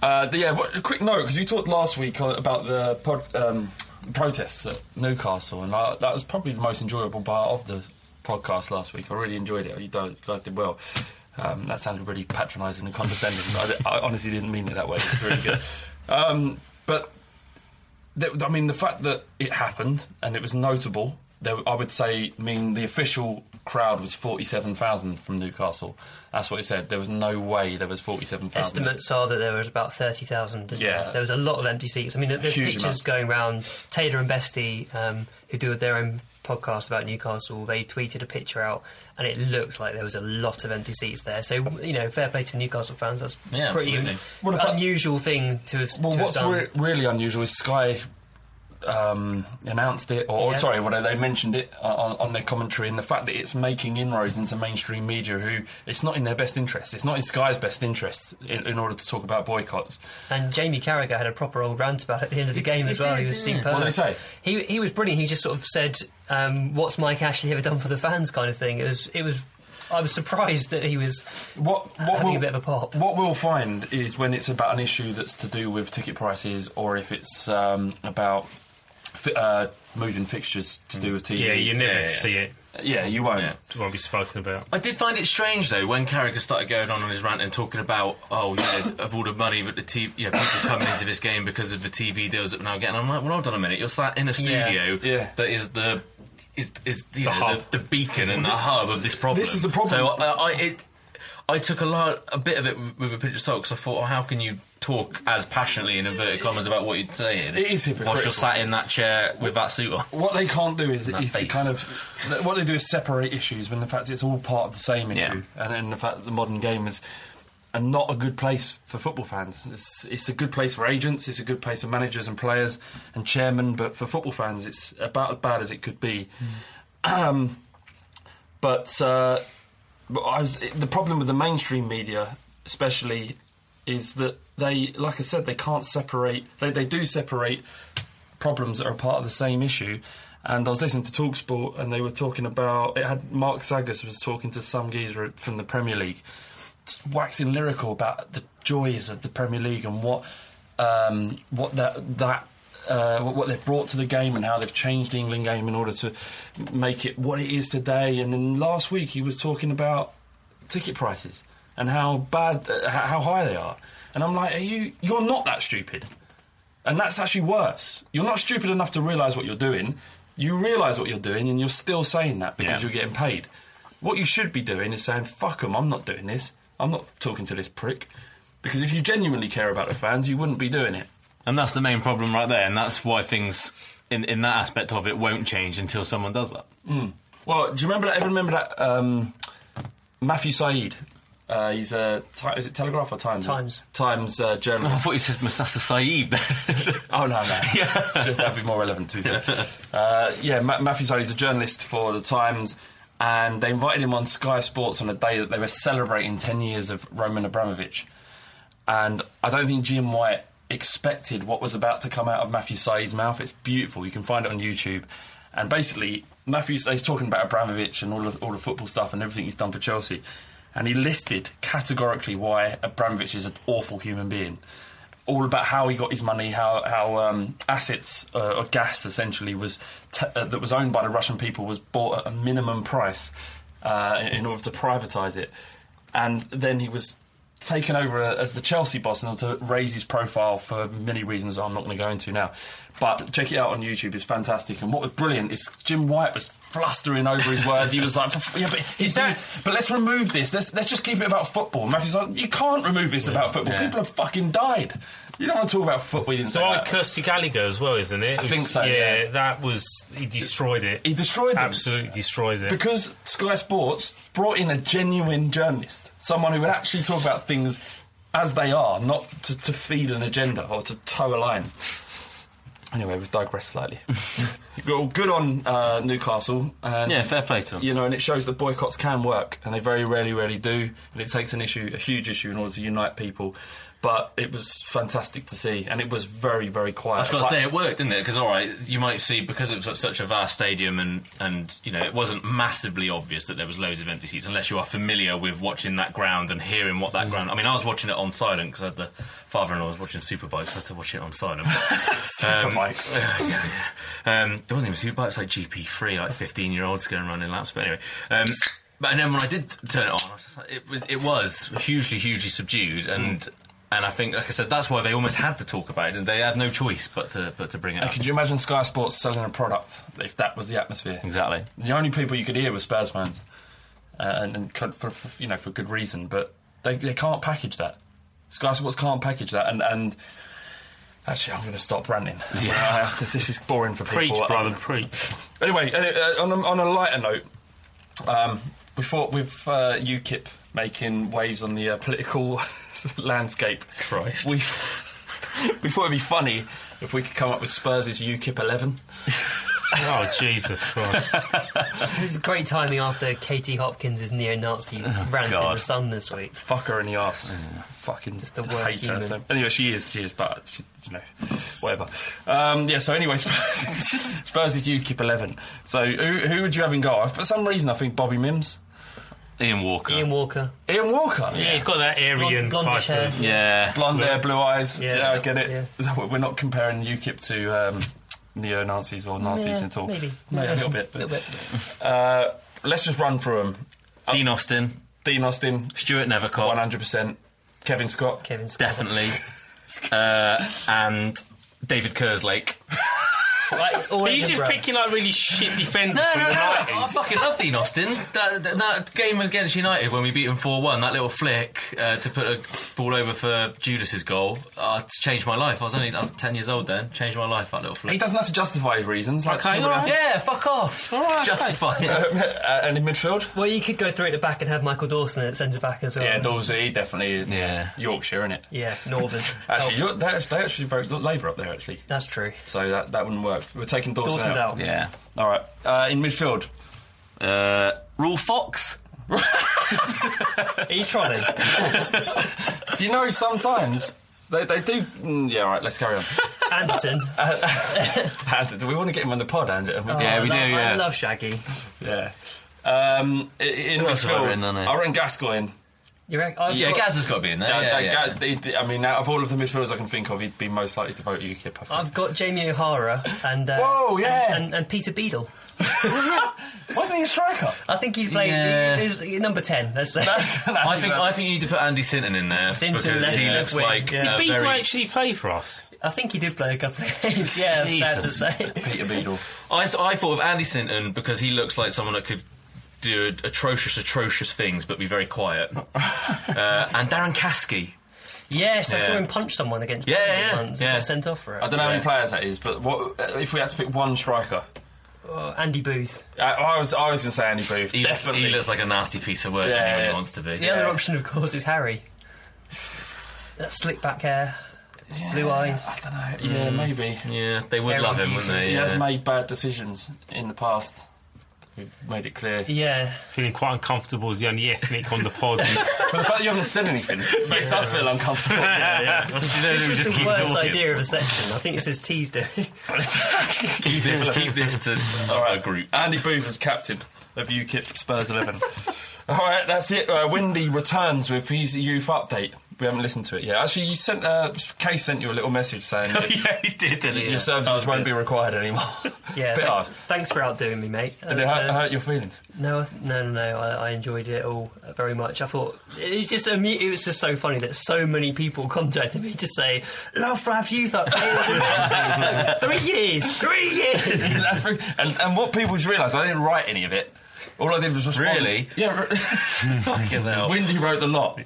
Uh, yeah, what, a quick note because you talked last week uh, about the pod, um, protests at Newcastle, and I, that was probably the most enjoyable part of the podcast last week. I really enjoyed it. You guys did well. Um, that sounded really patronising and condescending. but I, I honestly didn't mean it that way. It was really good. Um, but th- I mean, the fact that it happened and it was notable, there, I would say, I mean, the official crowd was forty-seven thousand from Newcastle. That's what it said. There was no way there was forty-seven thousand. Estimates are that there was about 30,000. Yeah. There was a lot of empty seats. I mean, there's Huge pictures amount. going around. Taylor and Bestie, um, who do their own podcast about Newcastle, they tweeted a picture out and it looked like there was a lot of empty seats there. So, you know, fair play to Newcastle fans. That's Yeah, pretty absolutely. What unusual thing to have, Well, to have what's done. re- really unusual is Sky um, announced it, or Yeah. sorry, what they mentioned it uh, on, on their commentary, and the fact that it's making inroads into mainstream media, who it's not in their best interest. It's not in Sky's best interest in, in order to talk about boycotts. And Jamie Carragher had a proper old rant about it at the end of the game as well. He was superb. What did he say? He he was brilliant. He just sort of said, um, "What's Mike Ashley ever done for the fans?" kind of thing. It was it was. I was surprised that he was what, having we'll- a bit of a pop. What we'll find is when it's about an issue that's to do with ticket prices, or if it's um, about fi- uh, moving fixtures to do with TV. Yeah, you never see it. yeah, you won't. won't be spoken about. I did find it strange though when Carragher started going on on his rant and talking about oh yeah of all the money that the TV you know people coming into this game because of the TV deals that we're now getting. I'm like, well, hold on a minute, you're sat in a studio Yeah. that is the is is The know, hub. the, the beacon and the hub of this problem. This is the problem. So I, I it. I took a lot, a bit of it with- a pinch of salt because I thought, oh, how can you talk as passionately in inverted commas about what you're saying? It is Whilst you're hypocritical. sat in that chair with that suit on. What they can't do is, is kind of what they do is separate issues when the fact it's all part of the same issue, and then the fact that the modern game is and not a good place for football fans. It's it's a good place for agents, it's a good place for managers and players and chairmen, but for football fans, it's about as bad as it could be. Um, [CLEARS THROAT] but, uh, but was, the problem with the mainstream media, especially, is that they, like I said, they can't separate. They they do separate problems that are part of the same issue. And I was listening to Talksport, and they were talking about it. Had Mark Saggers was talking to some geezer from the Premier League, waxing lyrical about the joys of the Premier League and what um, what that that uh, what they've brought to the game and how they've changed the England game in order to make it what it is today. And then last week he was talking about ticket prices and how bad, uh, how how high they are. And I'm like, are you? You're not that stupid. And that's actually worse. You're not stupid enough to realise what you're doing. You realise what you're doing, and you're still saying that because Yeah. you're getting paid. What you should be doing is saying, "Fuck them! I'm not doing this. I'm not talking to this prick." Because if you genuinely care about the fans, you wouldn't be doing it. And that's the main problem right there, and that's why things in, in that aspect of it won't change until someone does that. Mm. Well, do you remember that? Ever remember that um, Matthew Syed? Uh, he's a is it Telegraph or Times? Times. Times uh, [LAUGHS] I thought you said Masasa Saeed. [LAUGHS] Oh no, no. [LAUGHS] Just that'd be more relevant to you. Uh, yeah, Ma- Matthew is a journalist for the Times, and they invited him on Sky Sports on a day that they were celebrating ten years of Roman Abramovich. And I don't think Jim White expected what was about to come out of Matthew Syed's mouth. It's beautiful. You can find it on YouTube. And basically, Matthew Syed's talking about Abramovich and all the, all the football stuff and everything he's done for Chelsea. And he listed categorically why Abramovich is an awful human being. All about how he got his money, how how um, assets uh, or gas essentially was uh, that was owned by the Russian people was bought at a minimum price uh, in, in order to privatise it, and then he was taken over as the Chelsea boss in order to raise his profile for many reasons I'm not going to go into now. But check it out on YouTube; it's fantastic. And what was brilliant is Jim White was flustering over his words. He was like, "Yeah, but he's but let's remove this. Let's let's just keep it about football." Matthew's like, "You can't remove this about football. Yeah. People have fucking died. You don't want to talk about football." You didn't So say like that. Kirsty Gallacher as well, isn't it? I think so, Yeah, yeah. that was he destroyed it. He destroyed them. Absolutely destroyed it. Because Sky Sports brought in a genuine journalist, someone who would actually talk about things as they are, not to, to feed an agenda or to toe a line. Anyway, we've digressed slightly. [LAUGHS] Well, good on uh, Newcastle. And, Yeah, fair play to 'em. You know, and it shows that boycotts can work, and they very rarely, rarely do. And it takes an issue, a huge issue, in order to unite people. But it was fantastic to see, and it was very, very quiet. I was going to say it worked, didn't it? Because all right, you might see because it was such- a vast stadium, and and you know it wasn't massively obvious that there was loads of empty seats unless you are familiar with watching that ground and hearing what Mm. that ground. I mean, I was watching it on silent because the father-in-law was watching Superbikes, so I had to watch it on silent. [LAUGHS] Superbikes. Um, [LAUGHS] yeah, yeah. Um, it wasn't even Superbikes; it's like GP3, like fifteen-year-olds going around in laps. But anyway. Um, but and then when I did turn it on, I was like, it was it was hugely, hugely subdued, and and I think, like I said, that's why they almost had to talk about it, and they had no choice but to but to bring it And up. could you imagine Sky Sports selling a product if that was the atmosphere? Exactly. The only people you could hear were Spurs fans, uh, and, and could- for, for you know for good reason. But they, they can't package that. Sky Sports can't package that, and and actually, I'm going to stop ranting. Yeah. [LAUGHS] because this is boring for Preach, people. brother, preach. Anyway, uh, on, a, on a lighter note, um, we thought with uh, UKIP making waves on the uh, political [LAUGHS] [LAUGHS] landscape, Christ. we [LAUGHS] we thought it'd be funny if we could come up with Spurs' UKIP eleven. [LAUGHS] Oh Jesus Christ! This is great timing after Katie Hopkins' neo-Nazi rant in the Sun this week. Fuck her in the ass. Fucking Just the worst hate her. human. So, anyway, she is, she is, but she, you know, whatever. Um, yeah. So anyway, Spurs, Spurs is UKIP eleven. So who, who would you have in goal? For some reason, I think Bobby Mimms, Ian Walker. Ian Walker. Ian Walker. Yeah, he's got that Aryan Blonde- blondish type hair. of. Yeah. blonde hair, blue eyes. Yeah, Yeah, I get it. We're not comparing UKIP to um, neo Nazis or Nazis Yeah, at all. maybe. Maybe a little bit. little bit. Uh, let's just run through them. Dean Austin, Dean Austin, Stuart Nethercott, one hundred percent. Kevin Scott, Kevin Scott. definitely, [LAUGHS] uh, and David Kerslake. [LAUGHS] Like, [LAUGHS] Are you just picking like really shit defenders No, from no, no. I fucking love Dean Austin. That, that, that game against United when we beat them 4 1, that little flick uh, to put a ball over for Judas's goal, uh, changed my life. I was only I was 10 years old then. Changed my life, that little flick. He doesn't have to justify his reasons. Like, Okay, people all right. Yeah, fuck off. Justify it. uh, and in midfield, Well, you could go through at the back and have Michael Dawson at centre back as well. yeah, Dawsey definitely. Yeah. Yorkshire, isn't it? Yeah, Northern. Actually, you're, they, actually- they actually vote Labour up there actually, That's true. so that that wouldn't work. We're taking Dawson Dawson's out. Yeah. All right, uh, in midfield, Uh, Ruel Fox. [LAUGHS] Are you trolling? [LAUGHS] you know sometimes they, they do. Mm, yeah, all right, let's carry on. Anderton. [LAUGHS] And do we want to get him on the pod, Andy? Oh, Yeah, we love, do, I yeah. love Shaggy. Yeah. Um, i- in Who else have I midfield, written on it? I reckon Gascoigne. You reckon? I've Yeah, got- Gaz has got to be in there. Yeah, Yeah, they- yeah. Ga- they- they- I mean, out of all of the midfielders I can think of, he'd be most likely to vote UKIP. I think. I've got Jamie O'Hara and uh, Whoa, yeah. and, and, and Peter Beadle. [LAUGHS] Wasn't he a striker? I think he's playing Yeah. he, he's number ten. That's [LAUGHS] I think I think you need to put Andy Sinton in there Sinton because he looks wing, like yeah. Did Beadle very. actually play for us? I think he did play a couple of games. yeah, I'm sad to Jesus. say. Peter Beadle. I, I thought of Andy Sinton because he looks like someone that could do atrocious, atrocious things but be very quiet. [LAUGHS] uh, and Darren Caskey. Yes, I saw Yeah. him punch someone against. Yeah, Burnley yeah, once. yeah. Got sent off for it. I don't know how many players that is, but what uh, if we had to pick one striker? Uh, Andy Booth. I, I was I was going to say Andy Booth. He, looks, definitely. he looks like a nasty piece of work Yeah, when he wants to be. The other option, of course, is Harry. That slick back hair, blue eyes. I don't know. Yeah, maybe. Yeah, they would Very love him, easy. wouldn't they? He Yeah. has made bad decisions in the past. We've made it clear. Yeah, Feeling quite uncomfortable as the only ethnic on the pod. [LAUGHS] But the fact that you haven't said anything makes us feel uncomfortable. [LAUGHS] yeah, yeah. Did [LAUGHS] you know this was just the keep worst talking? idea of a section. I think this is T's doing. keep this, keep this to our group. Andy Booth as captain of UKIP Spurs 11. All right, that's it. Uh, Windy returns with his youth update. We haven't listened to it yet. Actually, you sent uh, Case sent you a little message saying [LAUGHS] that yeah, he did, didn't he? your services won't be required anymore. [LAUGHS] Yeah, [LAUGHS] Bit hard. thanks for outdoing me, mate. Did it hurt, uh, hurt your feelings? No, no, no, no. I, I enjoyed it all very much. I thought it's just a, it was just so funny that so many people contacted me to say love Flav's youth update. three years, three years. That's very, and, and what people just realised, I didn't write any of it. All I did was respond. Really? Yeah. Fucking hell. Windy wrote the lot.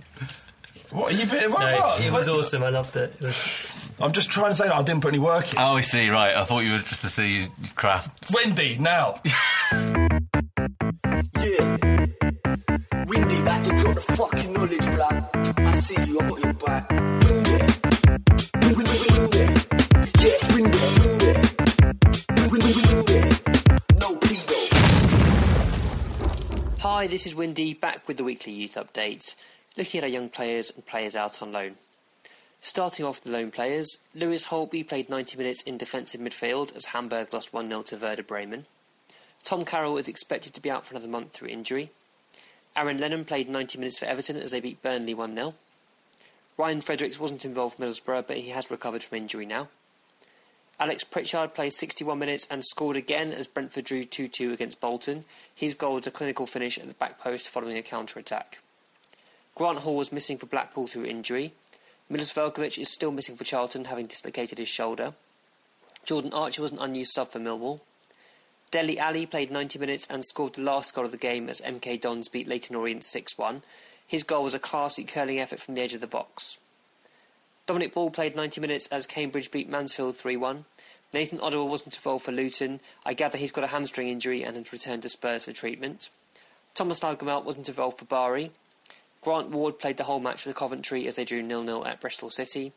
What are you? What, No, what? it was What? awesome. I loved it. it was, I'm just trying to say that I didn't put any work in. Oh, I see, right. I thought you were just to see you craft. Wendy, now. [LAUGHS] Yeah. Windy, back to drop the fucking knowledge, blood. I see you, I got your back. Windy. Windy, windy. Yes, windy, windy. Windy, windy. No pedo. Hi, this is Windy, back with the weekly youth update, looking at our young players and players out on loan. Starting off the loan players, Lewis Holtby played 90 minutes in defensive midfield as Hamburg lost 1 0 to Werder Bremen. Tom Carroll is expected to be out for another month through injury. Aaron Lennon played 90 minutes for Everton as they beat Burnley 1 0. Ryan Fredericks wasn't involved for Middlesbrough, but he has recovered from injury now. Alex Pritchard played 61 minutes and scored again as Brentford drew 2 2 against Bolton. His goal was a clinical finish at the back post following a counter attack. Grant Hall was missing for Blackpool through injury. Milos Veljkovic is still missing for Charlton, having dislocated his shoulder. Jordan Archer was an unused sub for Millwall. Dele Alli played 90 minutes and scored the last goal of the game as MK Dons beat Leyton Orient 6 1. His goal was a classy curling effort from the edge of the box. Dominic Ball played 90 minutes as Cambridge beat Mansfield 3 1. Nathan Oduwa wasn't involved for Luton. I gather he's got a hamstring injury and has returned to Spurs for treatment. Thomas Laugemelt wasn't involved for Bari. Grant Ward played the whole match for Coventry as they drew 0 0 at Bristol City.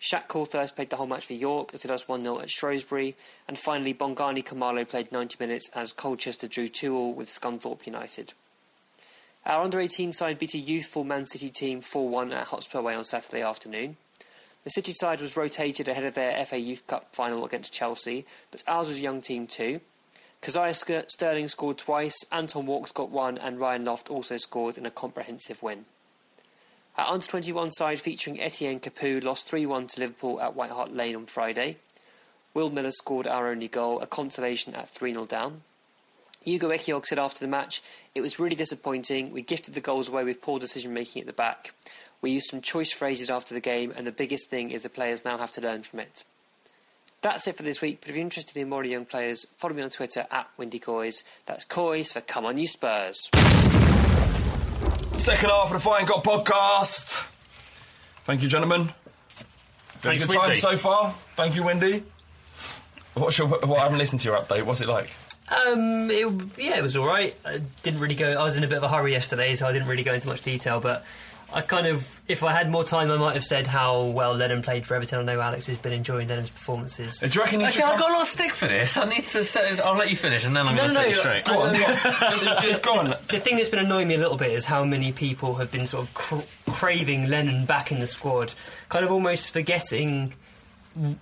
Shaq Coulthirst played the whole match for York as they lost 1 0 at Shrewsbury. And finally, Bongani Khumalo played 90 minutes as Colchester drew 2 all with Scunthorpe United. Our under 18 side beat a youthful Man City team 4 1 at Hotspur Way on Saturday afternoon. The City side was rotated ahead of their FA Youth Cup final against Chelsea, but ours was a young team too. Kazaiah Sterling scored twice, Anton Walkes got one, and Ryan Loft also scored in a comprehensive win. Our under 21 side featuring Etienne Capoue lost 3 1 to Liverpool at White Hart Lane on Friday. Will Miller scored our only goal, a consolation at 3 0 down. Ugo Ehiogu said after the match, It was really disappointing. We gifted the goals away with poor decision making at the back. We used some choice phrases after the game, and the biggest thing is the players now have to learn from it. That's it for this week, but if you're interested in more young players, follow me on Twitter at Windy Coys. That's Coys for Come On You Spurs. Second half of the Fighting Cock podcast. Thank you, gentlemen. Very Thanks, good time so far. Thank you, Wendy. What's your? Well, I haven't listened to your update. What's it like? Um, it, yeah, it was all right. I didn't really go. I was in a bit of a hurry yesterday, so I didn't really go into much detail. But I kind of, if I had more time, I might have said how well Lennon played for Everton. I know Alex has been enjoying Lennon's performances. Do you reckon he Actually, I've got a lot of stick for this. I need to set it. I'll let you finish, and then I'm No, going to no, set you no, straight. I- I- Go on. [LAUGHS] The thing that's been annoying me a little bit is how many people have been sort of cr- craving Lennon back in the squad, kind of almost forgetting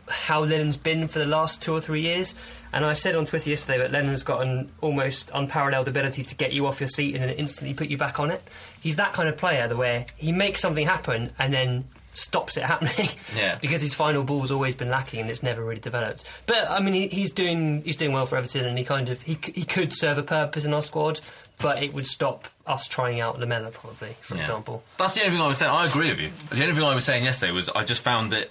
how Lennon's been for the last two or three years. And I said on Twitter yesterday that Lennon's got an almost unparalleled ability to get you off your seat and then instantly put you back on it. He's that kind of player, the where he makes something happen and then stops it [LAUGHS] happening. Yeah. because his final ball's always been lacking and it's never really developed. But I mean, he, he's doing he's doing well for Everton and he kind of he, he could serve a purpose in our squad, but it would stop us trying out Lamela probably, for Yeah. example. That's the only thing I was saying. I agree with you. The only thing I was saying yesterday was I just found that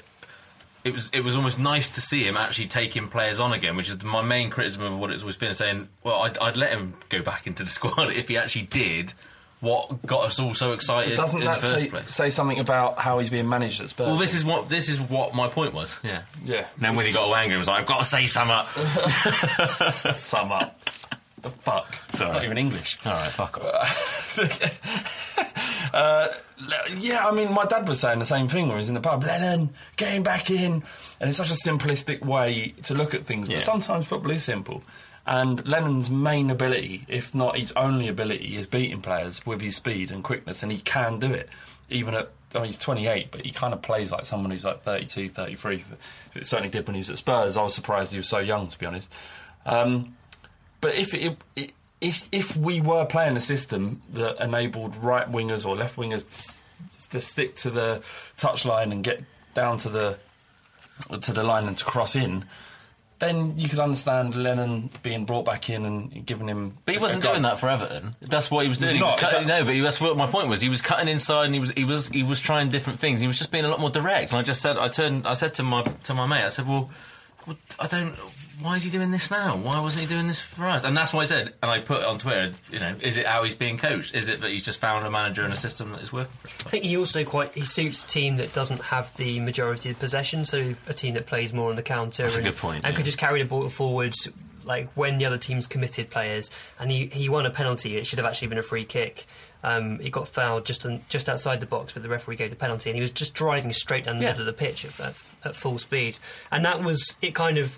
it was it was almost nice to see him actually taking players on again, which is my main criticism of what it's always been. Saying, well, I'd, I'd let him go back into the [LAUGHS] squad if he actually did what got us all so excited Doesn't in that the first say, place. say something about how he's being managed at Spurs? Well, this is what this is what my point was. Yeah. Yeah. And then when he got all angry, he was like, "I've got to say something." Sum up. [LAUGHS] [LAUGHS] The fuck? It's not even English. All right, fuck off. [LAUGHS] uh, yeah, I mean, my dad was saying the same thing when he was in the pub. Lennon, getting back in, and it's such a simplistic way to look at things. Yeah. But sometimes football is simple. And Lennon's main ability, if not his only ability, is beating players with his speed and quickness, and he can do it. Even at, I mean, he's 28, but he kind of plays like someone who's like 32, 33. It certainly did when he was at Spurs. I was surprised he was so young, to be honest. Um, but if it, it, if if we were playing a system that enabled right wingers or left wingers to, to stick to the touchline and get down to the to the line and to cross in, then you could understand Lennon being brought back in and giving him. But he wasn't doing that for Everton. That's what he was doing. he was cutting, that- no, but he, that's what my point was. He was cutting inside, and he was he was he was trying different things. He was just being a lot more direct. And I just said, I turned, I said to my to my mate, I said, well, I don't. Why is he doing this now? Why wasn't he doing this for us? And that's why I said. And I put it on Twitter. You know, is it how he's being coached? Is it that he's just found a manager and a system that is working? For? I think he also quite he suits a team that doesn't have the majority of possession, so a team that plays more on the counter. That's a and, good point, And yeah. could just carry the ball forwards, like when the other team's committed players. And he, he won a penalty. It should have actually been a free kick. Um, he got fouled just on, just outside the box, but the referee gave the penalty, and he was just driving straight down the Yeah. middle of the pitch at, at, at full speed. And that was it. Kind of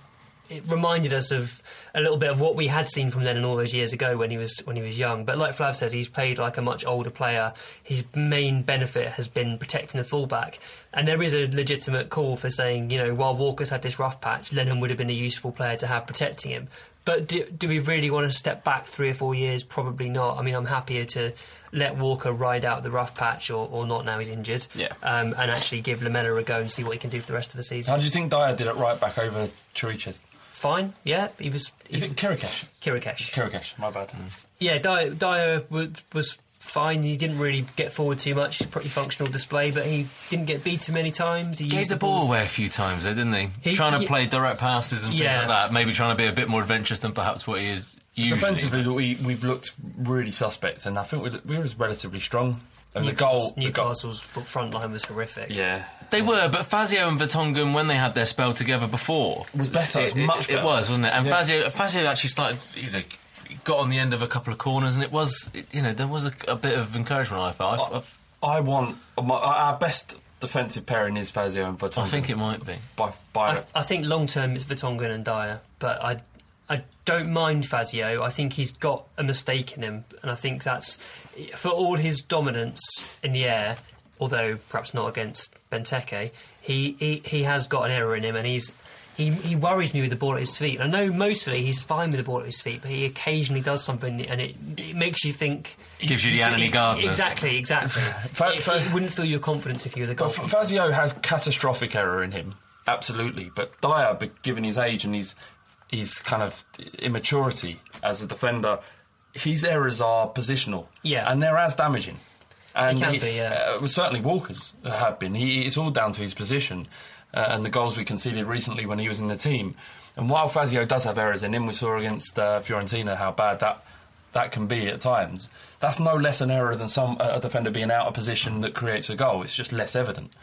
it reminded us of a little bit of what we had seen from Lennon all those years ago when he was when he was young. But like Flav says, he's played like a much older player. His main benefit has been protecting the fullback, and there is a legitimate call for saying, you know, while Walker's had this rough patch, Lennon would have been a useful player to have protecting him. But do, do we really want to step back three or four years? Probably not. I mean, I'm happier to let Walker ride out the rough patch or, or not now he's injured. Yeah. Um, and actually give Lamela a go and see what he can do for the rest of the season. How do you think Dyer did it right back over Chiriches? Fine, yeah, he was. Is it Kirikesh? Kirikesh. Kirikesh, my bad. Mm. Yeah, Dyer, Dyer was, was fine. He didn't really get forward too much. Pretty functional display, but he didn't get beaten many times. He Gave used the ball away a few times, though, didn't he? He- trying to yeah. play direct passes and things Yeah. like that. Maybe trying to be a bit more adventurous than perhaps what he is usually. Defensively, we we've looked really suspect, and I think we we was relatively strong. And the Newcastle- goal, the goal, Newcastle's f- front line was horrific. yeah, They were, but Fazio and Vertonghen, when they had their spell together before, Was better, it was much It, better. was, wasn't it? And Yeah. Fazio, Fazio actually started, you know, got on the end of a couple of corners, and it was, you know, there was a, a bit of encouragement. I felt. I, I want my, our best defensive pairing is Fazio and Vertonghen. I think it might be. by by I, I think long term it's Vertonghen and Dyer, but I I don't mind Fazio. I think he's got a mistake in him, and I think that's for all his dominance in the air. Although perhaps not against Benteke, he, he he has got an error in him, and he's. He, he worries me with the ball at his feet. I know mostly he's fine with the ball at his feet, but he occasionally does something and it, it makes you think. Gives you the Anthony He's- Gardners. Exactly, exactly. [LAUGHS] Fa- it, fa- it wouldn't fill your confidence if you were the But goalkeeper. F- Fazio has catastrophic error in him, absolutely. But Dyer, given his age and his his kind of immaturity as a defender, his errors are positional. Yeah. and they're as damaging. And can he- be, yeah. uh, certainly Walker's have been. He, it's all down to his position uh, and the goals we conceded recently when he was in the team. And while Fazio does have errors in him, we saw against uh, Fiorentina how bad that that can be at times. That's no less an error than some a defender being out of position that creates a goal. It's just less evident.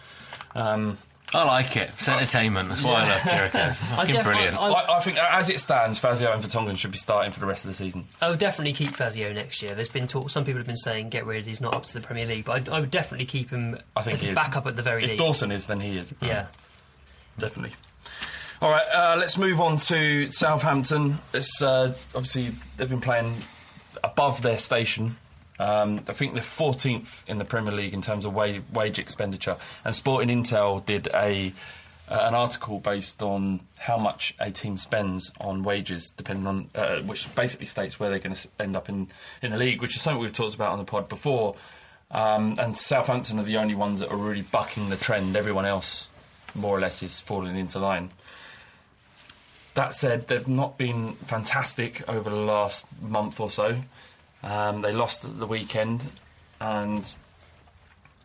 Um, I like it. It's entertainment. That's why I love Kirikas. [LAUGHS] Fucking def- brilliant. I, I think uh, as it stands, Fazio and Vertonghen should be starting for the rest of the season. I would definitely keep Fazio next year. There's been talk. Some people have been saying get rid. Of he's not up to the Premier League, but I, I would definitely keep him I think as he a is. backup at the very If least. Dawson is, then he is. Yeah. definitely. All right, uh, let's move on to Southampton. It's uh, obviously they've been playing above their station. Um, I think they're 14th in the Premier League in terms of wage, wage expenditure. And Sporting Intel did a uh, an article based on how much a team spends on wages, depending on uh, which basically states where they're going to end up in in the league, which is something we've talked about on the pod before. Um, and Southampton are the only ones that are really bucking the trend. Everyone else, more or less, is falling into line. That said, they've not been fantastic over the last month or so. Um, they lost at the weekend, and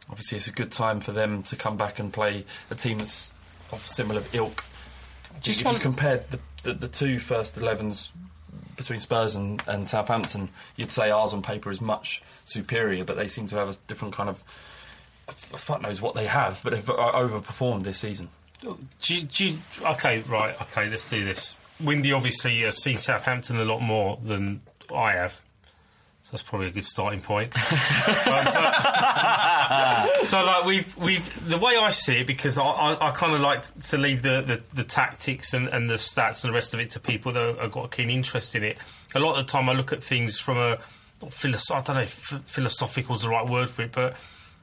obviously it's a good time for them to come back and play a team that's of similar ilk. Just if you compared the, the, the two first 11s between Spurs and, and Southampton, you'd say ours on paper is much superior, but they seem to have a different kind of. Fuck knows what they have, but they've uh, overperformed this season. Do you, do you, okay, right, okay, let's do this. Windy obviously has seen Southampton a lot more than I have. So that's probably a good starting point. [LAUGHS] So, like, we've we've the way I see it, because I, I, I kind of like to leave the, the, the tactics and, and the stats and the rest of it to people that have got a keen interest in it. A lot of the time, I look at things from a philosoph- I don't know if philosophical is the right word for it, but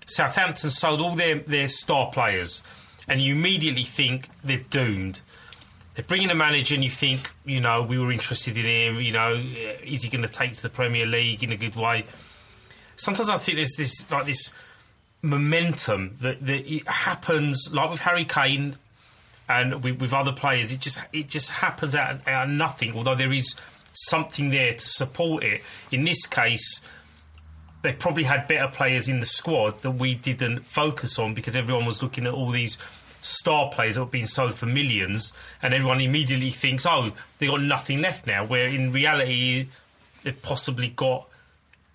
Southampton sold all their, their star players, and you immediately think they're doomed. They bring in a manager, and you think, you know, we were interested in him. You know, is he going to take to the Premier League in a good way? Sometimes I think there's this like this momentum that, that it happens, like with Harry Kane and with, with other players. It just it just happens out, out of nothing. Although there is something there to support it. In this case, they probably had better players in the squad that we didn't focus on because everyone was looking at all these star players that were being sold for millions, and everyone immediately thinks, "Oh, they got nothing left now." Where in reality, they've possibly got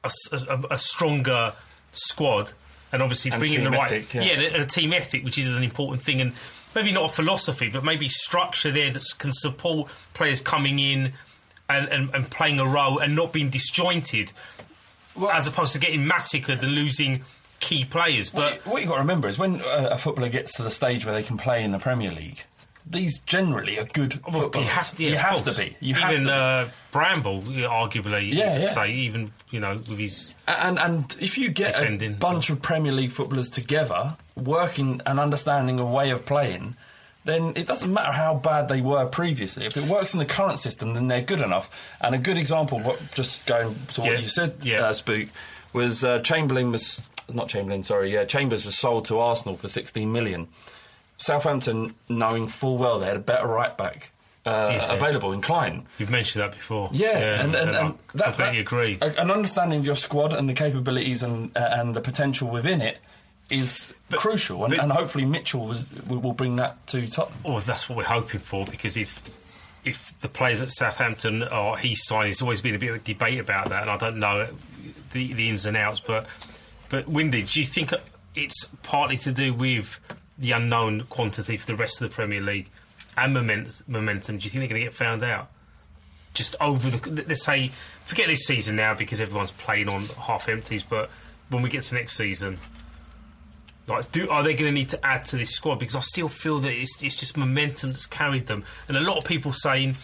a stronger squad, and obviously And bringing the right, ethic, yeah. yeah, a team ethic, which is an important thing, and maybe not a philosophy, but maybe structure there that can support players coming in and, and, and playing a role and not being disjointed, well, as opposed to getting massacred and losing key players. But what, you, what you got to remember is when uh, a footballer gets to the stage where they can play in the Premier League, these generally are good footballers. you have to, yeah, you have to be. You even. Uh, Bramble, arguably, Yeah, yeah. say, even you know, with his And and if you get Defending. a bunch of Premier League footballers together, working and understanding a way of playing, then it doesn't matter how bad they were previously. If it works in the current system, then they're good enough. And a good example, what just going to what Yeah. you said, Yeah. uh, Spook, was uh, Chamberlain was not Chamberlain, sorry, yeah, Chambers was sold to Arsenal for 16 million. Southampton, knowing full well they had a better right back uh, Yeah. available in Clyne. You've mentioned that before. Yeah, and, and, I and that, completely that- agree. An understanding of your squad and the capabilities and uh, and the potential within it is crucial, and, but- and hopefully Mitchell was, will will bring that to Tottenham. Well, that's what we're hoping for because if if the players at Southampton are he signed, there's always been a bit of a debate about that, and I don't know the the ins and outs. But but Windy, do you think it's partly to do with the unknown quantity for the rest of the Premier League and moment, momentum? Do you think they're going to get found out? Just over the let's say forget this season now because everyone's playing on half empties, but when we get to next season. Like, do are they going to need to add to this squad? Because I still feel that it's, it's just momentum that's carried them, and a lot of people saying,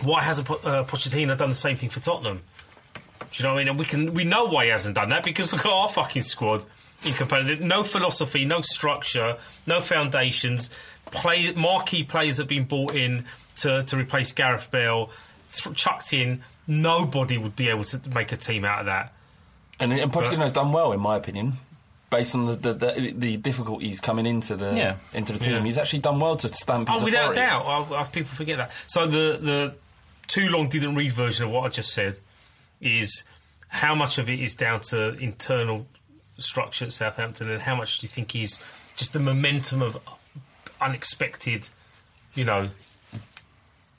why hasn't Po- uh, Pochettino done the same thing for Tottenham? Do you know what I mean? And we can we know why he hasn't done that because look at our fucking squad. In comparison, no philosophy, no structure, no foundations. Play marquee players have been brought in to to replace Gareth Bale, th- chucked in. Nobody would be able to make a team out of that. And, and Pochettino's done well, in my opinion. based on the the, the, the difficulties coming into the Yeah. into the team. Yeah. He's actually done well to stamp his Oh, without authority. doubt. I, I, people forget that. So the the too long didn't read version of what I just said is how much of it is down to internal structure at Southampton, and how much do you think is just the momentum of unexpected, you know.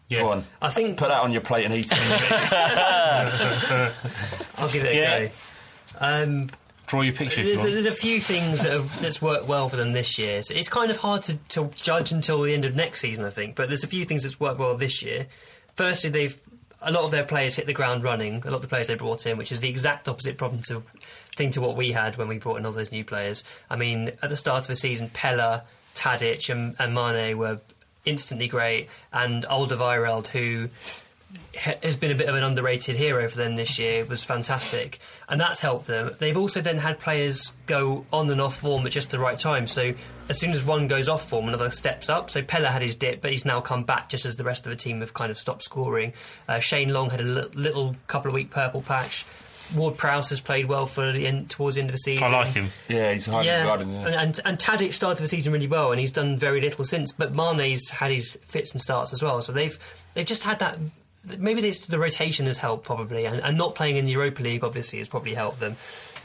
Yeah. Go on. I think put that on your plate and eat it. [LAUGHS] I'll give it a Yeah. go. Um, Draw your picture. If you there's, a, want. there's a few things that have, that's worked well for them this year. So it's kind of hard to, to judge until the end of next season, I think. But there's a few things that's worked well this year. Firstly, they've a lot of their players hit the ground running. A lot of the players they brought in, which is the exact opposite problem to thing to what we had when we brought in all those new players. I mean, at the start of the season, Pellè, Tadic, and, and Mane were instantly great, and Alderweireld, who has been a bit of an underrated hero for them this year, was fantastic, and that's helped them. They've also then had players go on and off form at just the right time. So as soon as one goes off form, another steps up. So Pellè had his dip, but he's now come back just as the rest of the team have kind of stopped scoring. Uh, Shane Long had a little couple of week purple patch. Ward Prowse has played well for the end, towards the end of the season. I like him. Yeah, he's highly Yeah, regarded. Yeah. and, and and Tadic started the season really well, and he's done very little since. But Mane's had his fits and starts as well, so they've they've just had that. Maybe the rotation has helped probably, and, and not playing in the Europa League obviously has probably helped them.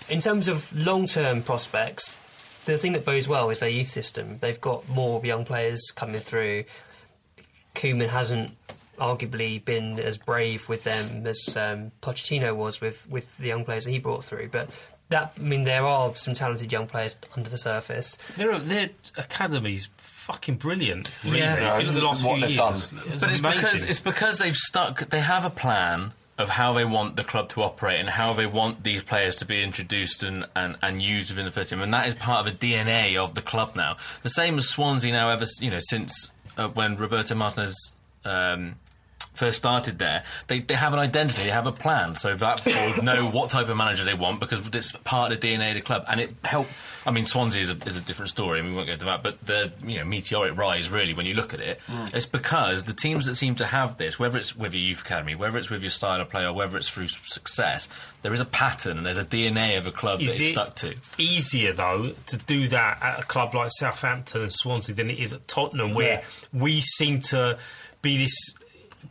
In terms of long term prospects, the thing that bodes well is their youth system. They've got more young players coming through. Koeman hasn't arguably been as brave with them as um, Pochettino was with, with the young players that he brought through. But that, I mean, there are some talented young players under the surface. Their, their academy's fucking brilliant. Really. Yeah. If you look at the last What few years, done. it's but it's amazing. because it's because they've stuck. They have a plan of how they want the club to operate and how they want these players to be introduced and, and, and used within the first team, and that is part of the DNA of the club now. The same as Swansea now, ever you know since uh, when Roberto Martinez. Um, First started there, they, they have an identity, they have a plan, so that board [LAUGHS] know what type of manager they want because it's part of the DNA of the club, and it helped. I mean, Swansea is a, is a different story, and we won't get into that. But the you know meteoric rise, really, when you look at it, Mm. it's because the teams that seem to have this, whether it's with your youth academy, whether it's with your style of play, or whether it's through success, there is a pattern and there's a DNA of a club Is that is it stuck to. easier though to do that at a club like Southampton and Swansea than it is at Tottenham, where Yeah. we seem to be this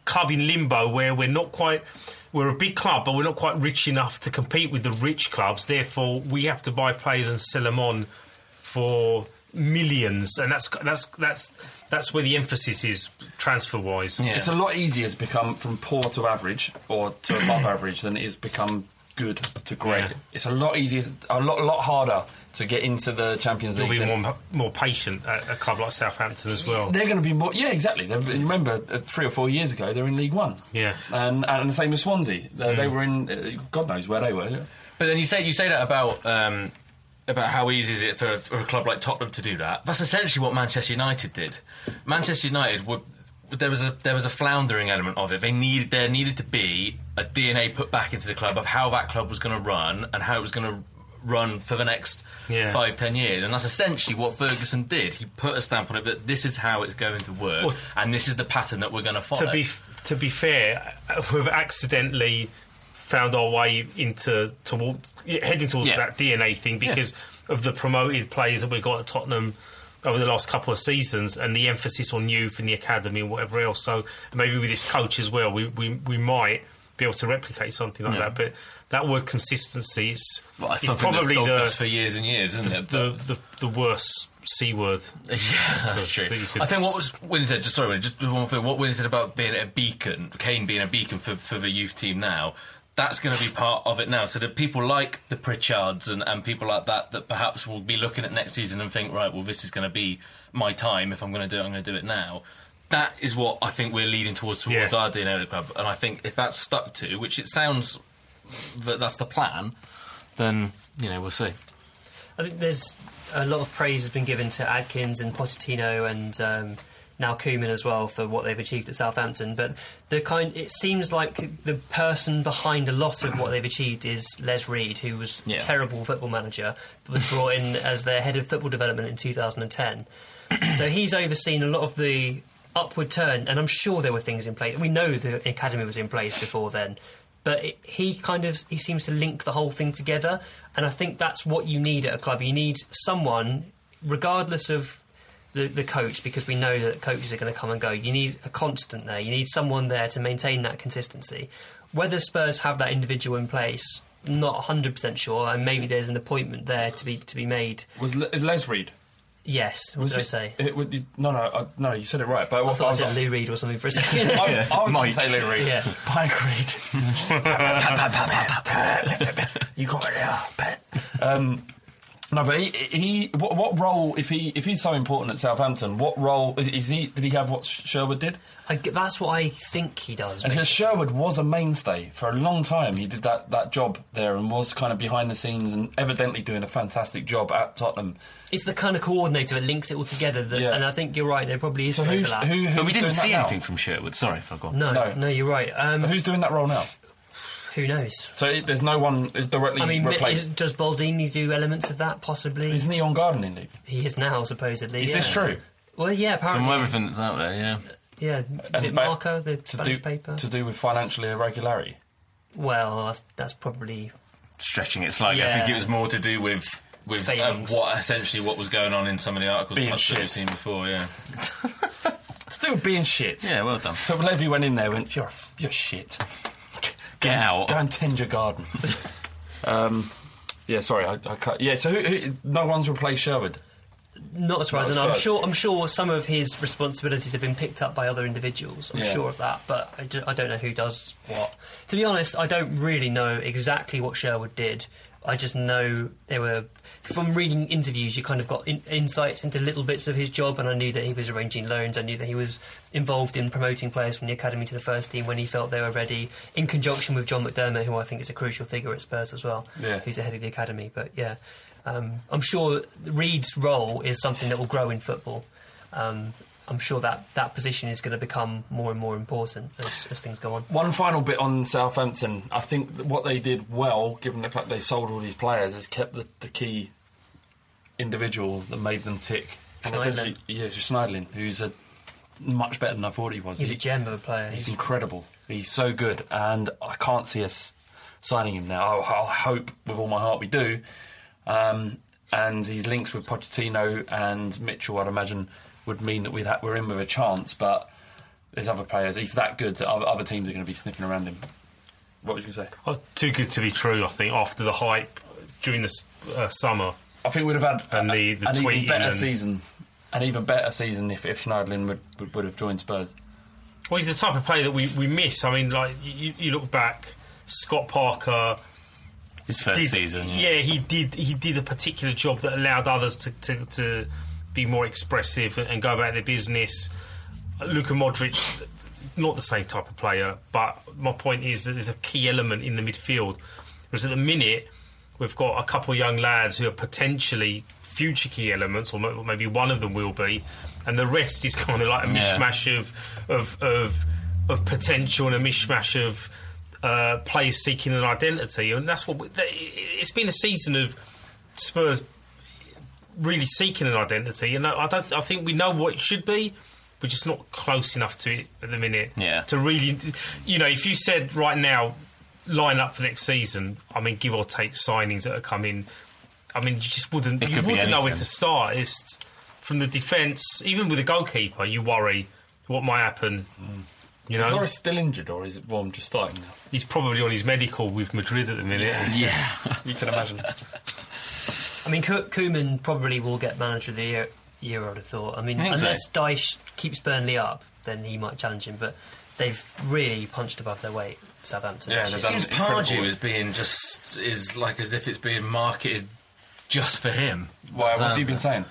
club in limbo where we're not quite. We're a big club, but we're not quite rich enough to compete with the rich clubs. Therefore, we have to buy players and sell them on for millions, and that's that's that's that's where the emphasis is transfer wise. It's a lot easier to become from poor to average or to above average than it is become good to great. Yeah. It's a lot easier, a lot, lot harder to get into the Champions League. You'll be more more patient at a club like Southampton as well. They're going to be more. Yeah, exactly. They're, you remember uh, three or four years ago, they were in League One. Yeah. and and the same with Swansea. They, they were in. Uh, God knows where they were. But then you say you say that about um, about how easy is it for, for a club like Tottenham to do that. That's essentially what Manchester United did. Manchester United would. There was a there was a floundering element of it. They needed there needed to be a DNA put back into the club of how that club was going to run and how it was going to run for the next Yeah. five ten years. And that's essentially what Ferguson did. He put a stamp on it that this is how it's going to work Well, and this is the pattern that we're going to follow. to be to be fair, we've accidentally found our way into towards heading towards Yeah. that DNA thing because of the promoted players that we've got at Tottenham over the last couple of seasons and the emphasis on youth and the academy and whatever else. So maybe with this coach as well, we we, we might be able to replicate something like Yeah. that. But that word consistency is, Well, is probably the for years and years, isn't it? the, the, the worst c word. [LAUGHS] Yeah, that's true. I think what was Winnie said. Just sorry, just one thing. What Winnie said about being a beacon, Kane being a beacon for, for the youth team now. That's going to be part of it now. So that people like the Pritchards and, and people like that that perhaps will be looking at next season and think, right, well, this is going to be my time. If I'm going to do it, I'm going to do it now. That is what I think we're leading towards towards Yeah. our DNA of the club. And I think if that's stuck to, which it sounds that that's the plan, then you know we'll see. I think there's a lot of praise has been given to Adkins and Pochettino and um, now Koeman as well for what they've achieved at Southampton. But the kind, it seems like the person behind a lot of what they've achieved is Les Reed, who was Yeah. a terrible football manager, but was brought in as their head of football development in 2010. so he's overseen a lot of the upward turn, and I'm sure there were things in place. We know the academy was in place before then. But it, he kind of he seems to link the whole thing together, and I think that's what you need at a club. You need someone, regardless of the, the coach, because we know that coaches are going to come and go. You need a constant there. You need someone there to maintain that consistency. Whether Spurs have that individual in place, not hundred percent sure, and maybe there's an appointment there to be to be made. Was Le- is Les Reed? Yes, what Was did I it- say? It, would you- no, no, uh, no. You said it right. But I what thought I was said Lou Reed or something for a second. I, I was going to say Lou Reed. Yeah. Mike Reed. you got it there, pet. Um, no, but he, he what, what role if he if he's so important at Southampton? What role is, is he? Did he have what Sherwood did? I g that's what I think he does. Because Sherwood was a mainstay for a long time. He did that, that job there and was kind of behind the scenes and evidently doing a fantastic job at Tottenham. It's the kind of coordinator that links it all together, that, and I think you're right. There probably is So some who's- overlap. who- But we didn't see that now? anything from Sherwood. Sorry if I got No, No. no, you're right. Um, Who's doing that role now? Who knows? So it, there's no one directly I mean, replaced. is, does Baldini do elements of that? Possibly. Isn't he on gardening leave? He is now, supposedly. Is yeah. this true? Well, yeah, apparently. From everything that's out there, yeah. Yeah, is it ba- Marca, the to Spanish do, paper? To do with financial irregularity. Well, that's probably Stretching it slightly. I think it was more to do with with uh, what essentially what was going on in some of the articles Being much that shit. we've seen before. Yeah. [LAUGHS] To do with being shit. Yeah, well done. So Levy went in there and went, you're, you're shit. Get Go- out. Go and tend your garden. [LAUGHS] um, yeah, sorry, I, I cut. Yeah, so who, who, no one's replaced Sherwood. not surprising. I Not know. I'm sure. I'm sure some of his responsibilities have been picked up by other individuals. I'm Yeah. sure of that, but I, ju- I don't know who does what. To be honest, I don't really know exactly what Sherwood did. I just know there were from reading interviews. You kind of got in, insights into little bits of his job, and I knew that he was arranging loans. I knew that he was involved in promoting players from the academy to the first team when he felt they were ready, in conjunction with John McDermott, who I think is a crucial figure at Spurs as well. Yeah. who's the head of the academy. But yeah, um, I'm sure Reed's role is something that will grow in football. Um, I'm sure that that position is going to become more and more important as, as things go on. One final bit on Southampton. I think that what they did well, given the fact they sold all these players, is kept the, the key individual that made them tick. And Schneiderlin. essentially, yeah, Schneiderlin, who's a much better than I thought he was. He's He- a gem of a player. He's incredible. He's so good, and I can't see us signing him now. I, I hope with all my heart we do. Um, and his links with Pochettino and Mitchell, I'd imagine, would mean that we'd ha- we're in with a chance. But there's other players. He's that good that other, other teams are going to be sniffing around him. What was you going to say? Oh, too good to be true, I think, after the hype during the uh, summer. I think we'd have had and the, the an even better and- season. An even better season if, if Schneiderlin would, would, would have joined Spurs. Well, he's the type of player that we, we miss. I mean, like you, you look back, Scott Parker. His first did- season, yeah. he did. He did a particular job that allowed others to, to, to be more expressive and, and go about their business. Luka Modric, not the same type of player, but my point is that there's a key element in the midfield. Whereas at the minute, we've got a couple of young lads who are potentially future key elements, or maybe one of them will be, and the rest is [LAUGHS] kind of like a Yeah. mishmash of of of, of potential and a mishmash of uh, players seeking an identity, and that's what we, it's been a season of Spurs really seeking an identity, and I don't. I think we know what it should be. We're just not close enough to it at the minute. Yeah. To really, you know, if you said right now, line up for next season. I mean, give or take signings that are coming. I mean, you just wouldn't. It You wouldn't know where to start. It's from the defence, even with a goalkeeper, you worry what might happen. You know? Is know, Loris still injured, or is it Vorm just starting now? he's probably on his medical with Madrid at the minute. Yeah. [LAUGHS] You can imagine. I mean, Ko- Koeman probably will get manager of the year. Year, I'd have thought. I mean, I think so. unless Dyche keeps Burnley up, then he might challenge him. But they've really punched above their weight, Southampton. Yeah, It seems incredible Pardew work. as being just is like as if it's being marketed just for him. Why? What's he been saying?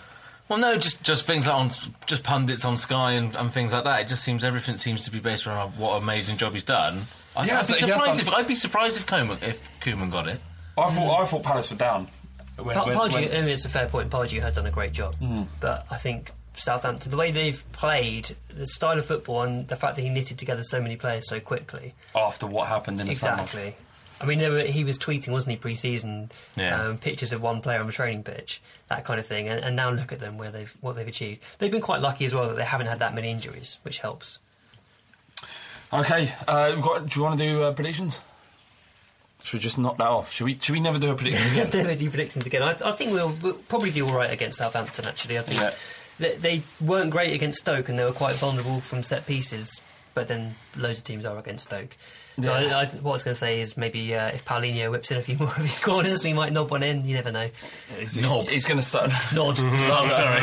Well, no, just just things like on just pundits on Sky and, and things like that. It just seems everything seems to be based around what amazing job he's done. I, He I'd, has- be he has surprised done- if, I'd be surprised if Koeman if Koeman got it. I thought I thought Palace were down. When, Pa- when- Pardew, when- I mean, it's a fair point. Pardew has done a great job, Mm. but I think Southampton, the way they've played, the style of football, and the fact that he knitted together so many players so quickly. after what happened in the summer. Exactly. I mean, there were, he was tweeting, wasn't he, pre-season, Yeah. um, pictures of one player on the training pitch, that kind of thing. And, and now look at them where they've what they've achieved. They've been quite lucky as well that they haven't had that many injuries, which helps. Okay, uh, we've got, do you want to do uh, predictions? Should we just knock that off? Should we? Should we never do a prediction [LAUGHS] Just again? never do predictions again. I, I think we'll, we'll probably do all right against Southampton. Actually, I think Yeah. They, they weren't great against Stoke and they were quite vulnerable from set pieces. But then loads of teams are against Stoke. So Yeah. I, I, what I was going to say is maybe uh, if Paulinho whips in a few [LAUGHS] more of his corners, we might knob one in. You never know. He's, he's, he's going to start. [LAUGHS] Nod. [LAUGHS] oh, sorry.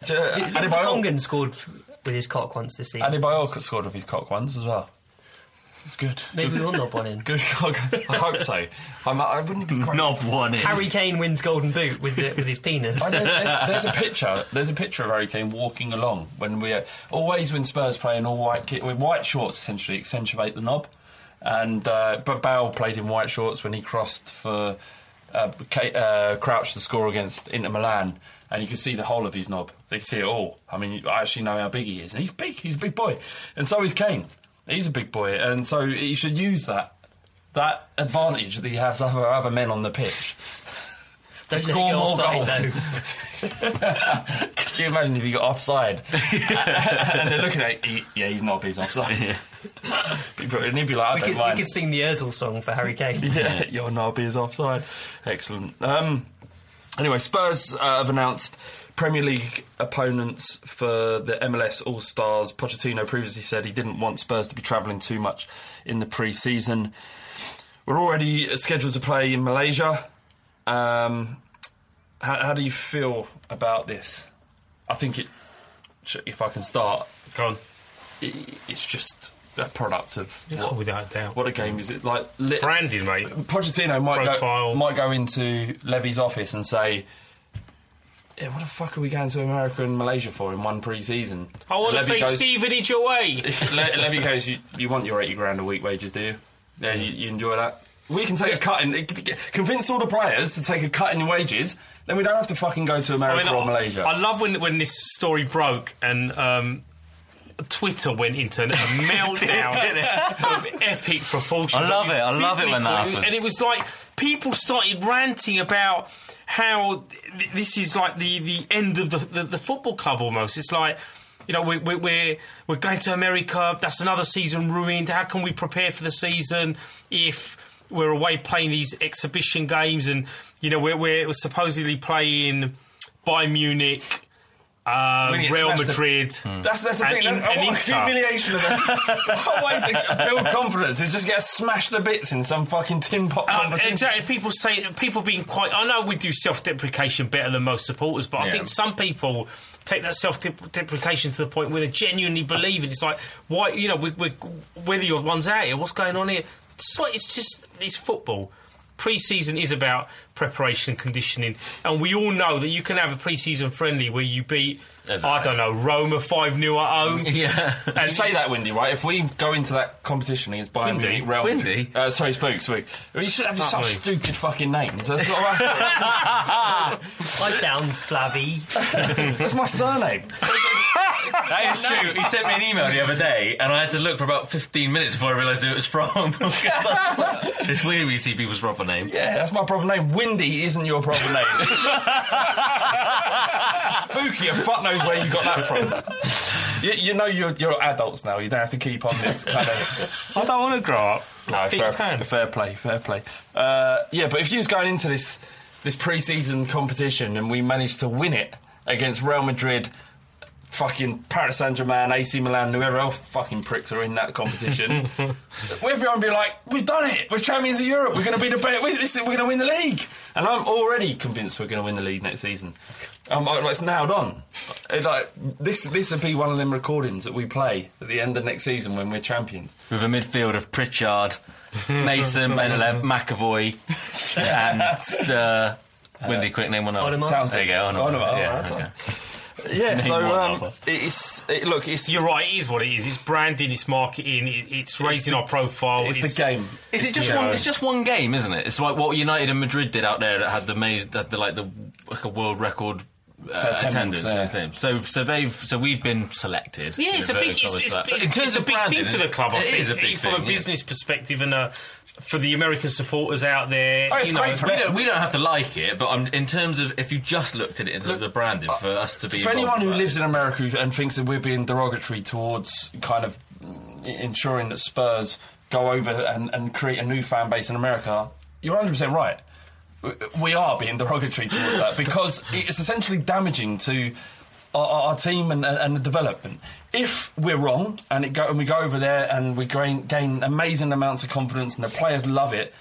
Adebayo Tongan scored with his cock once this season. Adebayo scored with his cock ones as well. It's good. Maybe we'll knob one in. Good cock. I hope so. I'm, I wouldn't be great. Knob one in. Harry Kane wins Golden Boot with the, with his penis. I know, there's, there's a picture. There's a picture of Harry Kane walking along when we always when Spurs play in all white kit with white shorts essentially accentuate the knob, and uh, but Bale played in white shorts when he crossed for uh, K, uh, Crouch to score against Inter Milan, and you can see the whole of his knob. They see it all. I mean, I actually know how big he is, and he's big. He's a big boy, and so is Kane. He's a big boy, and so he should use that that advantage that he has over other men on the pitch. to score more goals. [LAUGHS] Could you imagine if he got offside? [LAUGHS] And they're looking at he, yeah he's not he's offside. And he'd be like I we don't could, we could sing the Özil song for Harry Kane. [LAUGHS] yeah your knob is offside. Excellent. Um, anyway Spurs uh, have announced Premier League opponents for the MLS All Stars Pochettino previously said he didn't want Spurs to be travelling too much in the pre-season we're already scheduled to play in Malaysia um, how, how do you feel about this? I think it. If I can start, Go on. it, it's just a product of Yeah, what, without a doubt. what a game is it like? Branding, mate. Pochettino might Profile. go might go into Levy's office and say. Yeah, what the fuck are we going to America and Malaysia for in one pre-season? I want to And Levy play goes- Stevenage away. Le- [LAUGHS] Levy goes, you, you want your 80 grand a week wages, do you? Yeah, you, you enjoy that? We can take a cut in, convince all the players to take a cut in wages, then we don't have to fucking go to America or Malaysia. I love when when this story broke and um, Twitter went into a [LAUGHS] meltdown [LAUGHS] of epic proportions. I love it. I love it when that Biblically, happens. And it was like people started ranting about how th- this is like the, the end of the, the, the football club almost. It's like. You know, we, we, we're we're going to America. That's another season ruined. How can we prepare for the season if we're away playing these exhibition games? And you know, we're we're supposedly playing Bayern Munich, um, When he gets Real Madrid. That's, that's the and thing. In- That's, what Inter. humiliation of them. [LAUGHS] what ways to build confidence is just get smashed to bits in some fucking tin pot Um, exactly. People say people being quite. I know we do self-deprecation better than most supporters, but I think some people take that self-deprecation to the point where they genuinely believe it. It's like why you know we, we, whether your one's out here, what's going on here? It's, like, it's just it's football. Pre-season is about preparation and conditioning, and we all know that you can have a pre-season friendly where you beat I don't know Roma five 0 at home. [LAUGHS] Yeah. And say that, Windy, right? If we go into that competition against Bayern Windy? Munich, Real Windy? Uh, sorry, Spook, Spook. You should have Not such me. stupid fucking names. That's, all right. I [LAUGHS] down Flavy. [LAUGHS] That's my surname. That is true. He sent me an email the other day, and I had to look for about 15 minutes before I realised who it was from. it's weird when you see people's proper name. Yeah, that's my proper name. Windy isn't your proper name. Spooky, and fuck knows where you got that from. You, you know you're, you're adults now. You don't have to keep on this kind of. I don't want to grow up. No, fair, fair play, fair play. Uh, yeah, but if you was going into this this pre-season competition and we managed to win it against Real Madrid, fucking Paris Saint Germain, AC Milan, whoever else fucking pricks are in that competition, [LAUGHS] everyone be like, "We've done it! We're champions of Europe. We're going to be the best. we- this is- We're going to win the league." And I'm already convinced we're going to win the league next season. I'm it's nailed on. It, like this, this would be one of them recordings that we play at the end of next season when we're champions. With a midfield of Pritchard, [LAUGHS] Mason, Meneleb, McAvoy, and uh, Windy, quick name one up. Onomah. There you go, Onomah. Onomah, Yeah, alright. okay. Yeah, so one um, other. it's it, look, it's You're right. It is what it is. It's branding. It's marketing. It, it's raising the- our profile. it's the game. Is it just one? It's just one game, isn't it? It's like what United and Madrid did out there that had the maze, that the like the like a world record. Uh, Attendance, attendance, yeah. you know what I'm saying? so so they've so we've been selected. Yeah, it's a big, it's, it's, it's, in terms it's a of big branding, thing for the club. I It think, is a big from thing, a yeah. business perspective and uh, for the American supporters out there. Oh, it's you know, great for We don't, we don't have to like it, but um, in terms of if you just looked at it in terms of the branding for us to be for anyone who lives in America and thinks that we're being derogatory towards kind of mm, ensuring that Spurs go over and, and create a new fan base in America, you're 100 percent right. We are being derogatory towards that because it's essentially damaging to our, our team and, and the development. If we're wrong and it go and we go over there and we gain, gain amazing amounts of confidence and the players love it,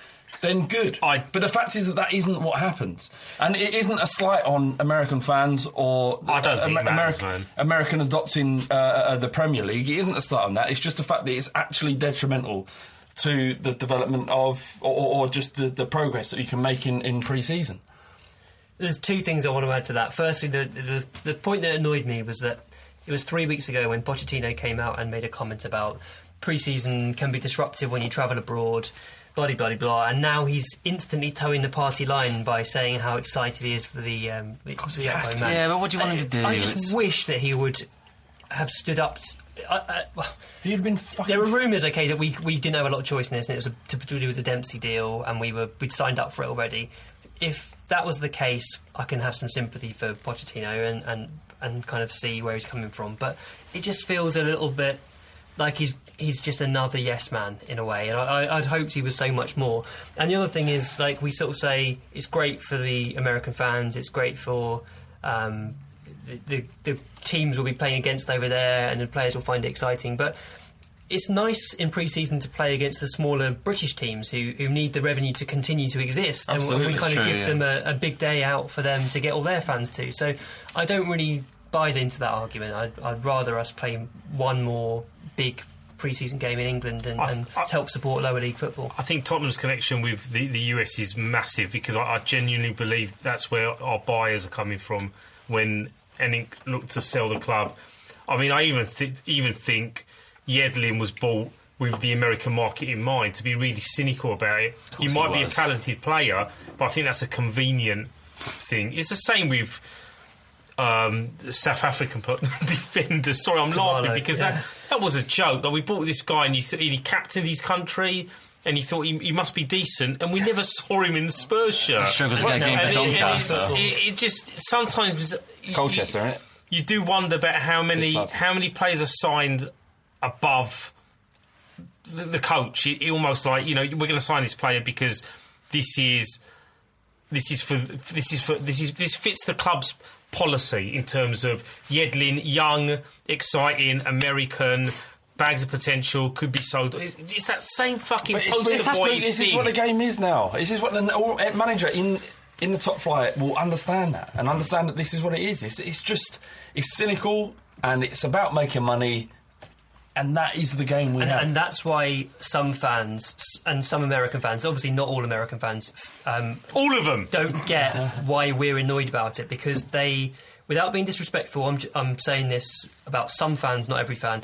then good. but the fact is that that isn't what happens, and it isn't a slight on American fans or I don't think it matters, American. American adopting uh, uh, the Premier League. It isn't a slight on that. It's just the fact that it's actually detrimental to the development of or, or or just the, the progress that you can make in, in pre-season. There's two things I want to add to that. Firstly, the, the the point that annoyed me was that it was three weeks ago when Pochettino came out and made a comment about pre-season can be disruptive when you travel abroad, bloody bloody blah, and now he's instantly towing the party line by saying how excited he is for the um, the, the has to. Yeah, but what do you want him to do? I just It's- wish that he would have stood up. T- I, I, well, He'd been fucking. there were rumours, okay, that we we didn't have a lot of choice in this, and it was a, to, to do with the Dempsey deal, and we were we'd signed up for it already. If that was the case, I can have some sympathy for Pochettino and and, and kind of see where he's coming from. But it just feels a little bit like he's he's just another yes man in a way, and I, I, I'd hoped he was so much more. And the other thing is, like we sort of say, it's great for the American fans, it's great for. Um, the, the, the teams will be playing against over there, and the players will find it exciting. But it's nice in pre-season to play against the smaller British teams who, who need the revenue to continue to exist, and we kind of true, give yeah. them a, a big day out for them to get all their fans to. So I don't really buy into that argument. I'd, I'd rather us play one more big pre-season game in England and, and help support lower league football. I think Tottenham's connection with the, the US is massive because I, I genuinely believe that's where our buyers are coming from when any look to sell the club. I mean, I even th- even think Yedlin was bought with the American market in mind. To be really cynical about it, he course might be a talented player, but I think that's a convenient thing. It's the same with um, South African pl- [LAUGHS] defender. Sorry, I'm laughing because yeah. that that was a joke. Like we bought this guy and he, th- he captained his country. And he thought he, he must be decent, and we never saw him in the Spurs shirt. He struggles to get a game for it- Doncaster. It, it just sometimes you- Colchester, isn't it? You do wonder about how many how many players are signed above the, the coach. It, it almost like you know we're going to sign this player because this is this is for this is for this is this fits the club's policy in terms of Yedlin, young, exciting, American. Bags of potential could be sold. It's, it's that same fucking But it's, poster it's, boy this thing. is what the game is now. This is what the all, eh, manager in in the top flight will understand that and understand that this is what it is. It's, it's just it's cynical and it's about making money, and that is the game we and, have. and that's why some fans and some American fans, obviously not all American fans, um, all of them don't get [LAUGHS] why we're annoyed about it because they, without being disrespectful, I'm, j- I'm saying this about some fans, not every fan.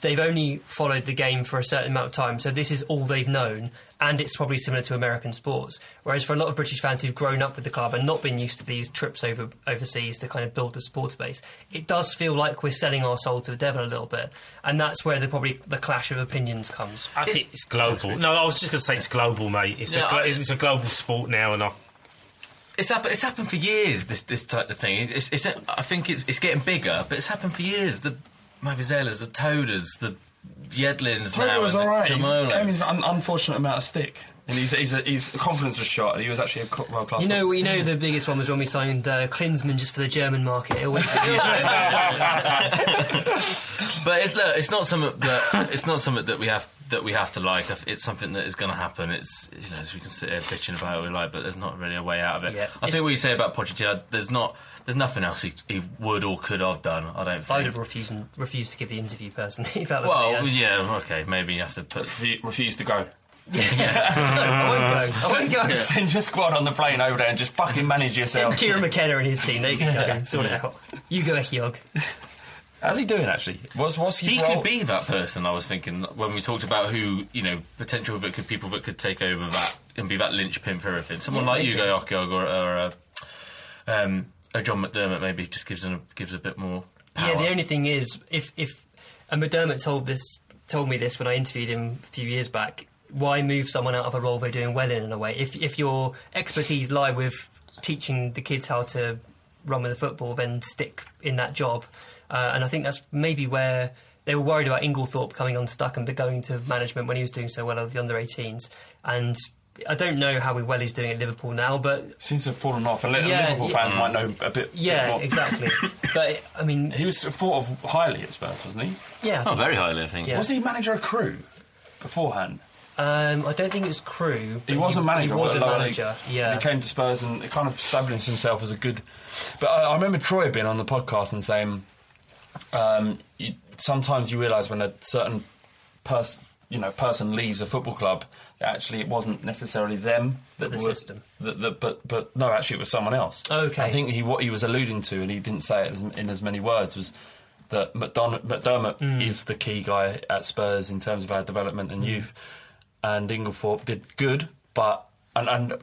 They've only followed the game for a certain amount of time, so this is all they've known, and it's probably similar to American sports. Whereas for a lot of British fans who've grown up with the club and not been used to these trips over overseas to kind of build the sports base, it does feel like we're selling our soul to the devil a little bit, and that's where the probably the clash of opinions comes. I think it's global. No, I was just going to say it's global, mate. It's, Yeah, a, it's a global sport now, and I, It's happened. It's happened for years. This this type of thing. It's, it's I think it's it's getting bigger, but it's happened for years. The Mabizelas, the Todas, the Yedlins. Toby now, was and the all right. He Khumalos. gave his un- unfortunate amount of stick, and he's, he's, his confidence was shot. And he was actually a world class. You know, you know, the biggest one was when we signed uh, Klinsmann just for the German market. It always, [LAUGHS] but it's look, it's not something that it's not something that we have that we have to like. It's something that is going to happen. It's you know, as we can sit here bitching about it we like, but there's not really a way out of it. Yeah. I think what you say about Pochettino, there's not, there's nothing else he, he would or could have done. I don't I'd have refused refused to give the interview personally. [LAUGHS] If that was well, me, uh, yeah, okay, maybe you have to put. refuse to go. [LAUGHS] I won't go. I won't go. [LAUGHS] Send your squad on the plane over there and just fucking manage yourself. Send Kieran McKenna and his team. They can go. Sort it out. You go, Hyog. How's he doing actually? What's what's his He role? could be that person. I was thinking when we talked about who you know potential that could people that could take over that and be that linchpin for everything. Someone Yeah, like maybe. Ugo Ehiogu or, or uh, um, a John McDermott maybe just gives a, gives a bit more. Power. Yeah, the only thing is, if if and McDermott told this told me this when I interviewed him a few years back. Why move someone out of a role they're doing well in? In a way, if if your expertise lie with teaching the kids how to run with the football, then stick in that job. Uh, and I think that's maybe where they were worried about Inglethorpe coming unstuck and going to management when he was doing so well with the under 18s. And I don't know how well he's doing at Liverpool now, but Seems to have fallen off. And Li- Yeah, Liverpool yeah. fans might know a bit. Yeah, bit more. exactly. [LAUGHS] but I mean, he was thought of highly at Spurs, wasn't he? Yeah, Oh, very so. highly, I think. Yeah. Was he manager of Crewe beforehand? Um, I don't think it was Crewe. He but was a manager. He was of a manager. league. Yeah. He came to Spurs and kind of established himself as a good. But I, I remember Troy being on the podcast and saying, um, you, sometimes you realise when a certain person, you know, person leaves a football club, that actually it wasn't necessarily them, that the were- system. That, that, but but no, actually it was someone else. Okay. I think he what he was alluding to, and he didn't say it as, in as many words, was that McDonough, McDermott Mm. is the key guy at Spurs in terms of our development and Mm. youth, and Inglethorpe did good, but and and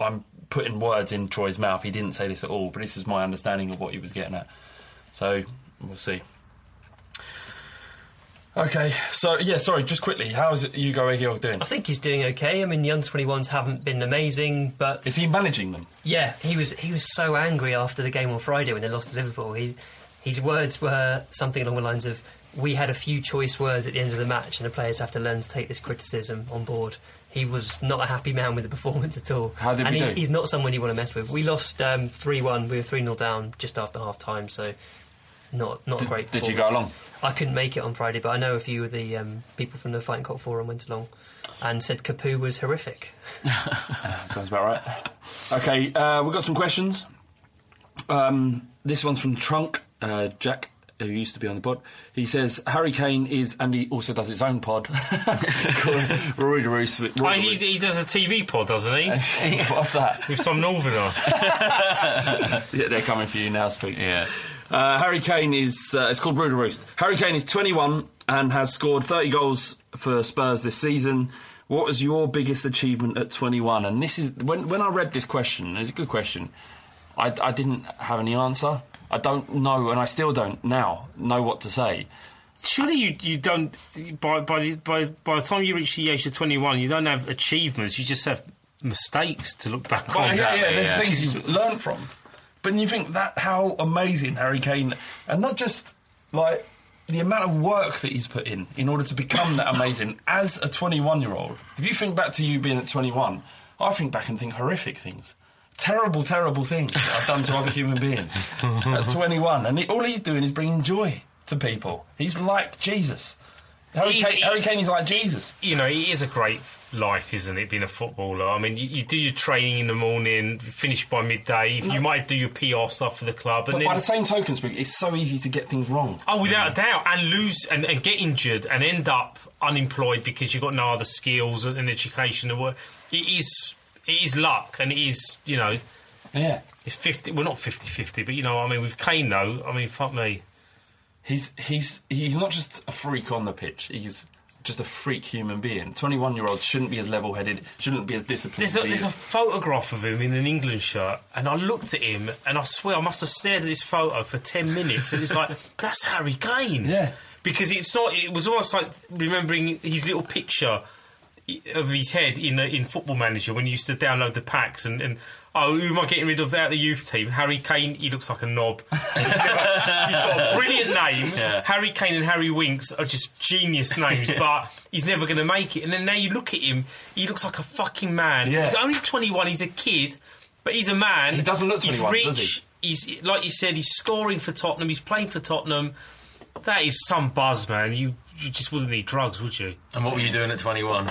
I'm putting words in Troy's mouth. He didn't say this at all, but this is my understanding of what he was getting at. So we'll see. Okay, so yeah, sorry, just quickly, how is it Ugo Ehiogu doing? I think he's doing okay. I mean, the under 21s haven't been amazing, but Is he managing them? yeah, he was he was so angry after the game on Friday when they lost to Liverpool. He, his words were something along the lines of, "We had a few choice words at the end of the match, and the players have to learn to take this criticism on board." He was not a happy man with the [LAUGHS] performance at all. How did and we he's, do? he's not someone you want to mess with. We lost um, 3 1, we were 3 0 down just after half time, so not, not a Did- great did you go along? I couldn't make it on Friday, but I know a few of the um, people from the Fighting Cock Forum went along and said Capoue was horrific. [LAUGHS] [LAUGHS] Sounds about right. Okay, uh, we've got some questions. Um, this one's from Trunk, uh, Jack, who used to be on the pod. He says Harry Kane is, and he also does his own pod. [LAUGHS] called Rory de Roos. Oh, he, he does a TV pod, doesn't he? What's that? With some northerner. yeah, they're coming for you now, speak. Yeah. Uh, Harry Kane is, uh, it's called Brew Roost. Harry Kane is 21 and has scored 30 goals for Spurs this season. What was your biggest achievement at 21? And this is, when, when I read this question, it's a good question, I, I didn't have any answer. I don't know, and I still don't now know what to say. Surely you, you don't by by the, by by the time you reach the age of twenty one, you don't have achievements. You just have mistakes to look back Well, on. yeah, yeah, there's things you learn from. But you think that how amazing Harry Kane, and not just like the amount of work that he's put in in order to become that amazing as a 21 year old. If you think back to you being at 21, I think back and think horrific things. Terrible, terrible things that I've done to other human beings [LAUGHS] at 21. And he, all he's doing is bringing joy to people. He's like Jesus. Harry, He's- Kane, Harry Kane is like Jesus. you know, it is a great life, isn't it? Being a footballer. I mean, you, you do your training in the morning, finish by midday. You might do your PR stuff for the club, and But then by the same token, it's so easy to get things wrong. Oh, without a doubt, and lose and, and get injured and end up unemployed because you've got no other skills and, and education. It is it is luck, and it is you know, yeah, it's fifty. Well, not 50-50, but you know, I mean, with Kane though, I mean, fuck me. He's he's he's not just a freak on the pitch. He's just a freak human being. Twenty-one year olds shouldn't be as level-headed, shouldn't be as disciplined. There's a, there's a photograph of him in an England shirt, and I looked at him, and I swear I must have stared at this photo for ten minutes, and it's like [LAUGHS] that's Harry Kane. Yeah. because it's not. It was almost like remembering his little picture of his head in in Football Manager when you used to download the packs and. and Oh, who am I getting rid of out of the youth team? Harry Kane, he looks like a knob. he's [LAUGHS] got, he's got a brilliant name. Yeah. Harry Kane and Harry Winks are just genius names, [LAUGHS] but he's never going to make it. And then now you look at him, he looks like a fucking man. Yeah. He's only 21, he's a kid, but he's a man. He doesn't look 21, He's rich. does he? He's, like you said, he's scoring for Tottenham, he's playing for Tottenham. That is some buzz, man. You, you just wouldn't need drugs, would you? And what were you doing at 21?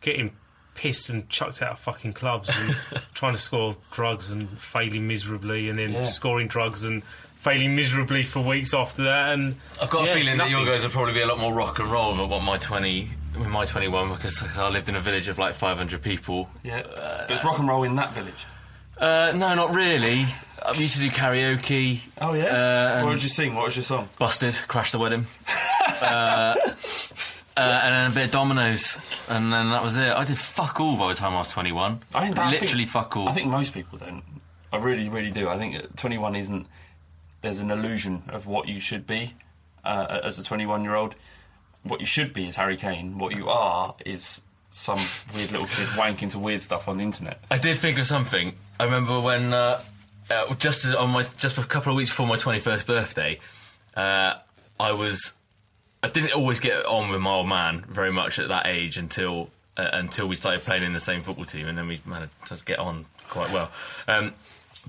Getting pissed and chucked out of fucking clubs and [LAUGHS] trying to score drugs and failing miserably and then Yeah. scoring drugs and failing miserably for weeks after that and I've got yeah, a feeling that your guys will probably be a lot more rock and roll than what my 20, with my 21, because I lived in a village of like 500 people. Yeah, but it's rock and roll in that village. Uh, no, not really. I used to do karaoke. Oh Uh, yeah. and what did you sing? What was your song? Busted, crashed the wedding. [LAUGHS] uh, and then a bit of dominoes, and then that was it. I did fuck all by the time I was 21. I think I Literally think- fuck all. I think most people don't. I really, really do. I think at 21 isn't. There's an illusion of what you should be uh, as a 21 year old. What you should be is Harry Kane. What you are is some weird little kid wanking to weird stuff on the internet. I did think of something. I remember when uh, uh, just as- on my just a couple of weeks before my twenty first birthday, uh, I was I didn't always get on with my old man very much at that age until uh, until we started playing in the same football team, and then we managed to get on quite well. Um,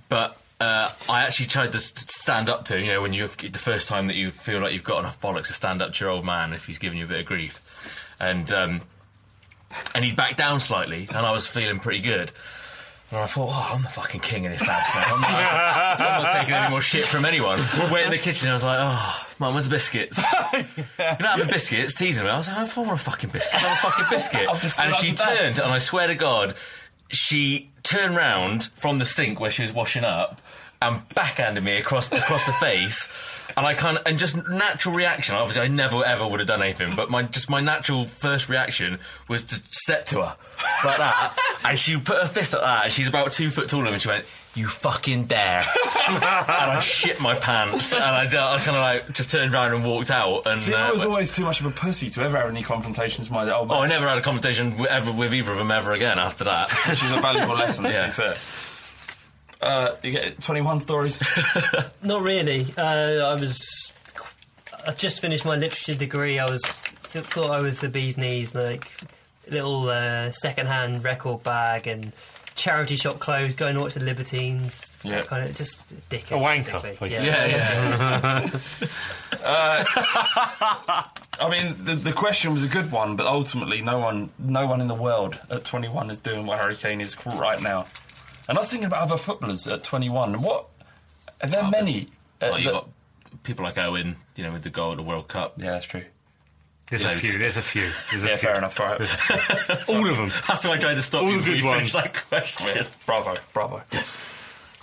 but uh, I actually tried to stand up to him. You know, when you the first time that you feel like you've got enough bollocks to stand up to your old man if he's giving you a bit of grief, and um, and he backed down slightly, and I was feeling pretty good. And I thought, oh, I'm the fucking king in this house now. I'm not, I'm not taking any more shit from anyone. Went in the kitchen and I was like, oh, mum, where's the biscuits? [LAUGHS] You're not having biscuits, teasing me. I was like, I don't want a fucking biscuit. I want a fucking biscuit. [LAUGHS] And she bed. turned, and I swear to God, she turned round from the sink where she was washing up and backhanded me across across the face. And I kind of, and just natural reaction. Obviously, I never ever would have done anything, but my just my natural first reaction was to step to her like that, and she put her fist like that. And she's about two foot taller, and she went, "You fucking dare!" and I shit my pants, and I, I kind of like just turned around and walked out. And See, I uh, was always too much of a pussy to ever have any confrontations with my old man. Oh, I never had a confrontation w- ever with either of them ever again after that. [LAUGHS] Which is a valuable lesson, to Yeah. be fair. Uh, you get 21 stories? [LAUGHS] Not really. Uh, I was. I just finished my literature degree. I was th- thought I was the bee's knees, like little uh, second-hand record bag and charity shop clothes. Going to watch the Libertines. Yeah. kind of just dick. A wanker, basically. Yeah, Yeah, [LAUGHS] Uh, [LAUGHS] I mean, the, the question was a good one, but ultimately, no one, no one in the world at 21 is doing what Harry Kane is right now. And I was thinking about other footballers at 21. What are there many? uh, Well, you that- got people like Owen, you know, with the goal at the World Cup. Yeah, that's true. There's a few. There's a few. There's a yeah, few. fair enough. Right. [LAUGHS] All of them. That's why I tried to stop All you the before good ones. that question. bravo, bravo.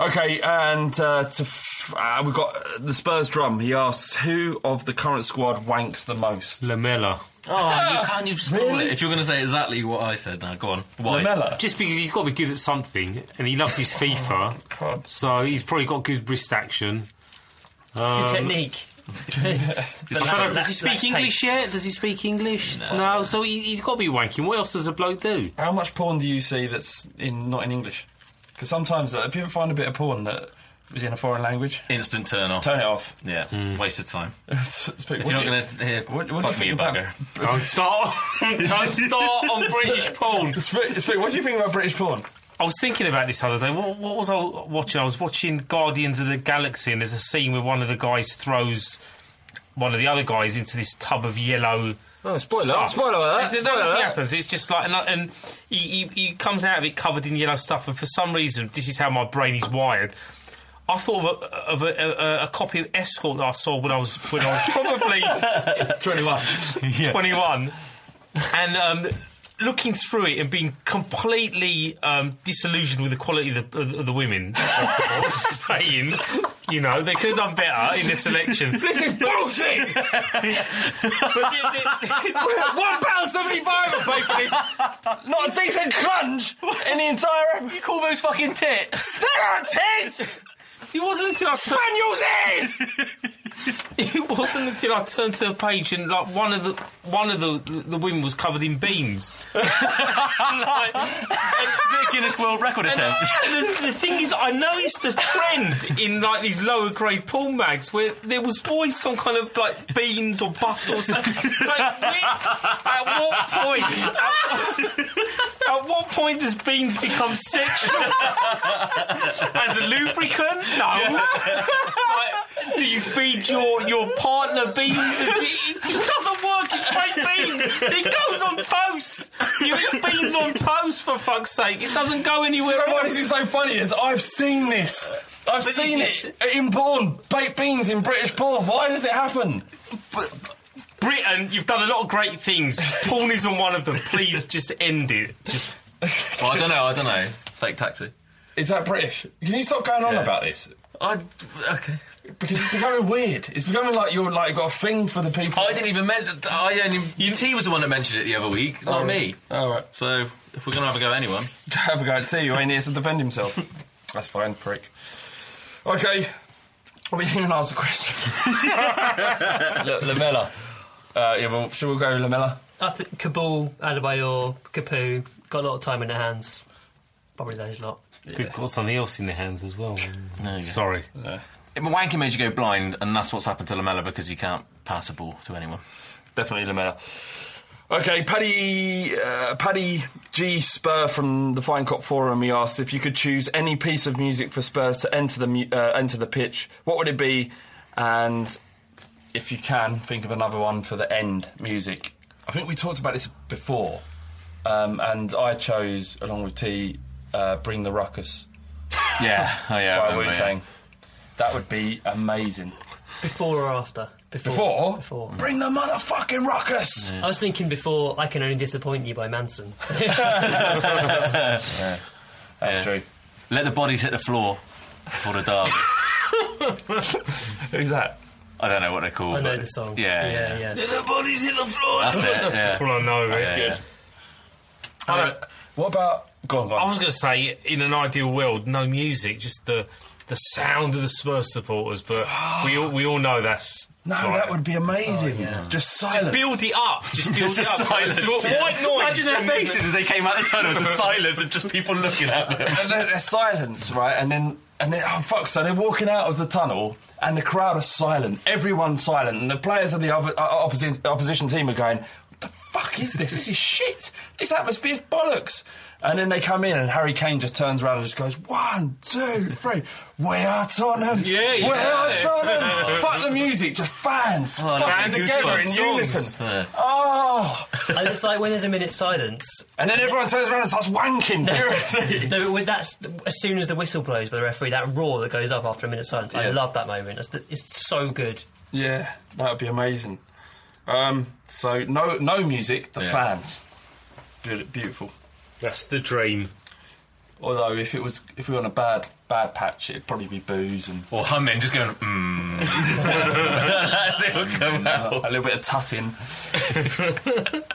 Okay, and uh, to f- uh, we've got uh, the Spurs drum. He asks, "Who of the current squad wanks the most?" Lamela. Oh, you can't. You've stole Really? it. If you're going to say exactly what I said, now go on. Why? Lamela. Just because he's got to be good at something, and he loves his FIFA, God. so he's probably got good wrist action. Good Um, technique. I don't does he speak English yet? Does he speak English? No, so he, he's got to be wanking. What else does a bloke do? How much porn do you see that's in not in English? Because sometimes, uh, if you ever find a bit of porn that is in a foreign language, Instant turn off. turn it off. Yeah, waste of time. [LAUGHS] Speak- If what you're do not you- going to hear, what- what do you fuck me, you think about- bugger. Don't start. [LAUGHS] don't start on British porn. [LAUGHS] Speak, speak, what do you think about British porn? I was thinking about this other day. What, what was I watching? I was watching Guardians of the Galaxy, and there's a scene where one of the guys throws one of the other guys into this tub of yellow. Oh, spoiler! stuff. Spoiler then Spoiler nothing alert! happens. It's just like, and, and he, he, he comes out of it covered in yellow stuff, and for some reason, this is how my brain is wired. I thought of a, of a, a, a copy of Escort that I saw when I was when I was probably [LAUGHS] 21. [LAUGHS] 21, and um, looking through it and being completely um, disillusioned with the quality of the, of the women. First of all, [LAUGHS] just saying, you know, they could have done better in the selection. [LAUGHS] This is bullshit! [LAUGHS] One pound seventy-five I pay for this. Not a decent crunch in the entire. You call those fucking tits? They're not tits. It wasn't until I turned. Spaniels is. [LAUGHS] It wasn't until I turned to the page and like one of the one of the the, the women was covered in beans. [LAUGHS] like, [LAUGHS] Guinness World Record attempt. the, the thing is, I noticed a trend in like these lower grade porn mags where there was always some kind of like beans or butter or something. Like, at what point? At, at what point does beans become sexual? [LAUGHS] As a lubricant? No. Like, do you feed your, your partner beans? It, it doesn't work. It's fake beans. It goes on toast. You eat beans on toast for fuck's sake. It doesn't go anywhere. You know what else. this is so funny is I've seen this. I've But seen this it in porn, baked beans in British porn. Why does it happen? Britain, you've done a lot of great things. [LAUGHS] Porn isn't one of them. Please just end it. Just [LAUGHS] well, I don't know. I don't know. Fake taxi. Is that British? Can you stop going on Yeah. about this? I okay. Because it's becoming weird. It's becoming like you're like got a thing for the people. I didn't even mention. I only. T was the one that mentioned it the other week, not Oh, me. All oh, right. So if we're gonna have a go at anyone, [LAUGHS] Have a go at T. You ain't here to defend himself. That's fine, prick. Okay. Well, we didn't even answer the question. L- Lamela. Uh, yeah, well, should we go Lamela? I think Kaboul, Adebayor, Capoue got a lot of time in their hands. Probably those lot. they've got something else in their hands as well. There you go. Sorry. If Wanky made you go blind, and that's what's happened to Lamela because he can't pass a ball to anyone. definitely Lamela. Okay, Paddy, uh, Paddy G Spur from the Fighting Cock Forum. He asked if you could choose any piece of music for Spurs to enter the mu- uh, enter the pitch. What would it be? And if you can, think of another one for the end music. I think we talked about this before, um, and I chose along with T, uh, "Bring the Ruckus." Yeah, oh yeah, by Wu Tang. That would be amazing. Before or after? Before? Before. Bring the motherfucking ruckus! I was thinking before I Can Only Disappoint You by Manson. [LAUGHS] yeah. That's true. Let the bodies hit the floor before the derby. [LAUGHS] Who's that? I don't know what they're called. I know but- the song. Yeah, Yeah, yeah. Let the bodies hit the floor! That's it. That's, yeah. that's what I know. That's mate. good. Uh, what about. Go on, go on. I was going to say, in an ideal world, no music, just the the sound of the Spurs supporters. But we all we all know that's No, like- that would be amazing. Just Just silence. build it up. Just [LAUGHS] build it Just up. silence. Just Yeah. White noise. Imagine their faces as they came out the tunnel. The silence of just people looking at them. and then there's silence, right? And then and then oh fuck! So they're walking out of the tunnel, and the crowd are silent. Everyone's silent, and the players of the other, uh, opposition team are going, "What the fuck is this? This is shit. This atmosphere's bollocks." And then they come in, and Harry Kane just turns around and just goes, one, two, three. two. We are Tottenham. Yeah, we are yeah. Tottenham. [LAUGHS] fuck the music, just fans Oh, fucking fans together in unison. [LAUGHS] Yeah. Oh, and it's like when there's a minute silence. and then everyone turns around and starts wanking furiously. [LAUGHS] No, but that's as soon as the whistle blows by the referee, that roar that goes up after a minute silence. I love that moment. It's, the, it's so good. Yeah, that would be amazing. Um, so no, no music. The Yeah. fans. Beaut- Beautiful. That's the dream. Although if it was if we were on a bad bad patch, it'd probably be booze and Or humming, just going, mmm. [LAUGHS] That's it will come out. a little bit of tutting.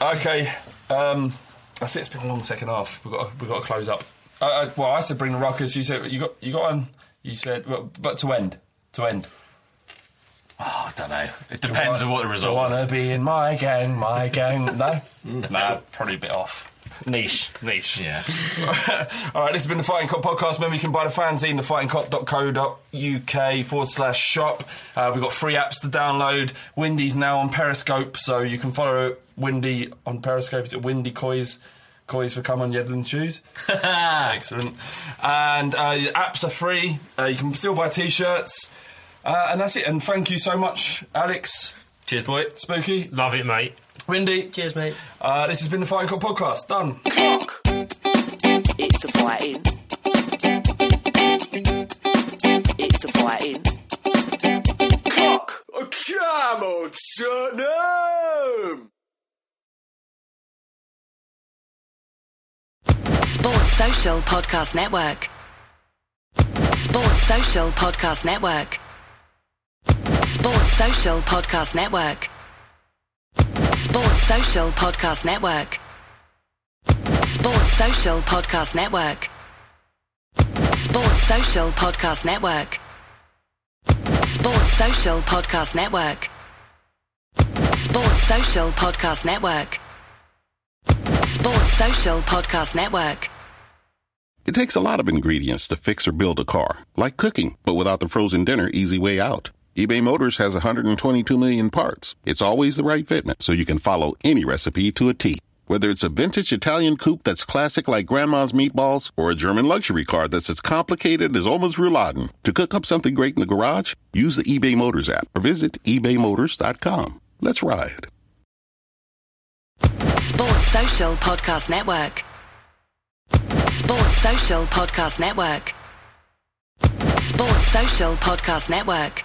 [LAUGHS] okay, um, that's it. It's been a long second half. We've got to, we've got to close up. Uh, uh, well, I said bring the ruckus. You said you got you got one. You said, well, but to end, to end. Oh, I don't know. It depends on what the result I result wanna be in my gang, my gang. No, [LAUGHS] no, probably a bit off. Niche, niche. Yeah. [LAUGHS] All right, this has been the Fighting Cock podcast. Remember, you can buy the fanzine, thefightingcock.co.uk forward slash shop. Uh, we've got free apps to download. Windy's now on Periscope, so you can follow Windy on Periscope. It's it Windy Coys? Coys for come on Yedlin shoes. [LAUGHS] Excellent. And uh, apps are free. Uh, you can still buy t shirts. Uh, and that's it. And thank you so much, Alex. Cheers, boy. Spooky. Love it, mate. Windy. Cheers, mate. Uh, this has been the Fighting Cock podcast. Done. Clock. It's the fighting. It's the fighting. Clock. Come on, Tottenham. Sports Social Podcast Network. Sports Social Podcast Network. Sports Social Podcast Network. Sports Social Podcast Network. Sports Social Podcast Network. Sports Social Podcast Network. Sports Social Podcast Network. Sports Social Podcast Network. Sports Social Podcast Network. It takes a lot of ingredients to fix or build a car, like cooking, but without the frozen dinner easy way out. eBay Motors has 122 million parts. It's always the right fitment, so you can follow any recipe to a T. Whether it's a vintage Italian coupe that's classic like Grandma's meatballs or a German luxury car that's as complicated as Oma's rouladen, to cook up something great in the garage, use the eBay Motors app or visit ebaymotors.com. Let's ride. Sports Social Podcast Network. Sports Social Podcast Network. Sports Social Podcast Network.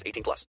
18 plus.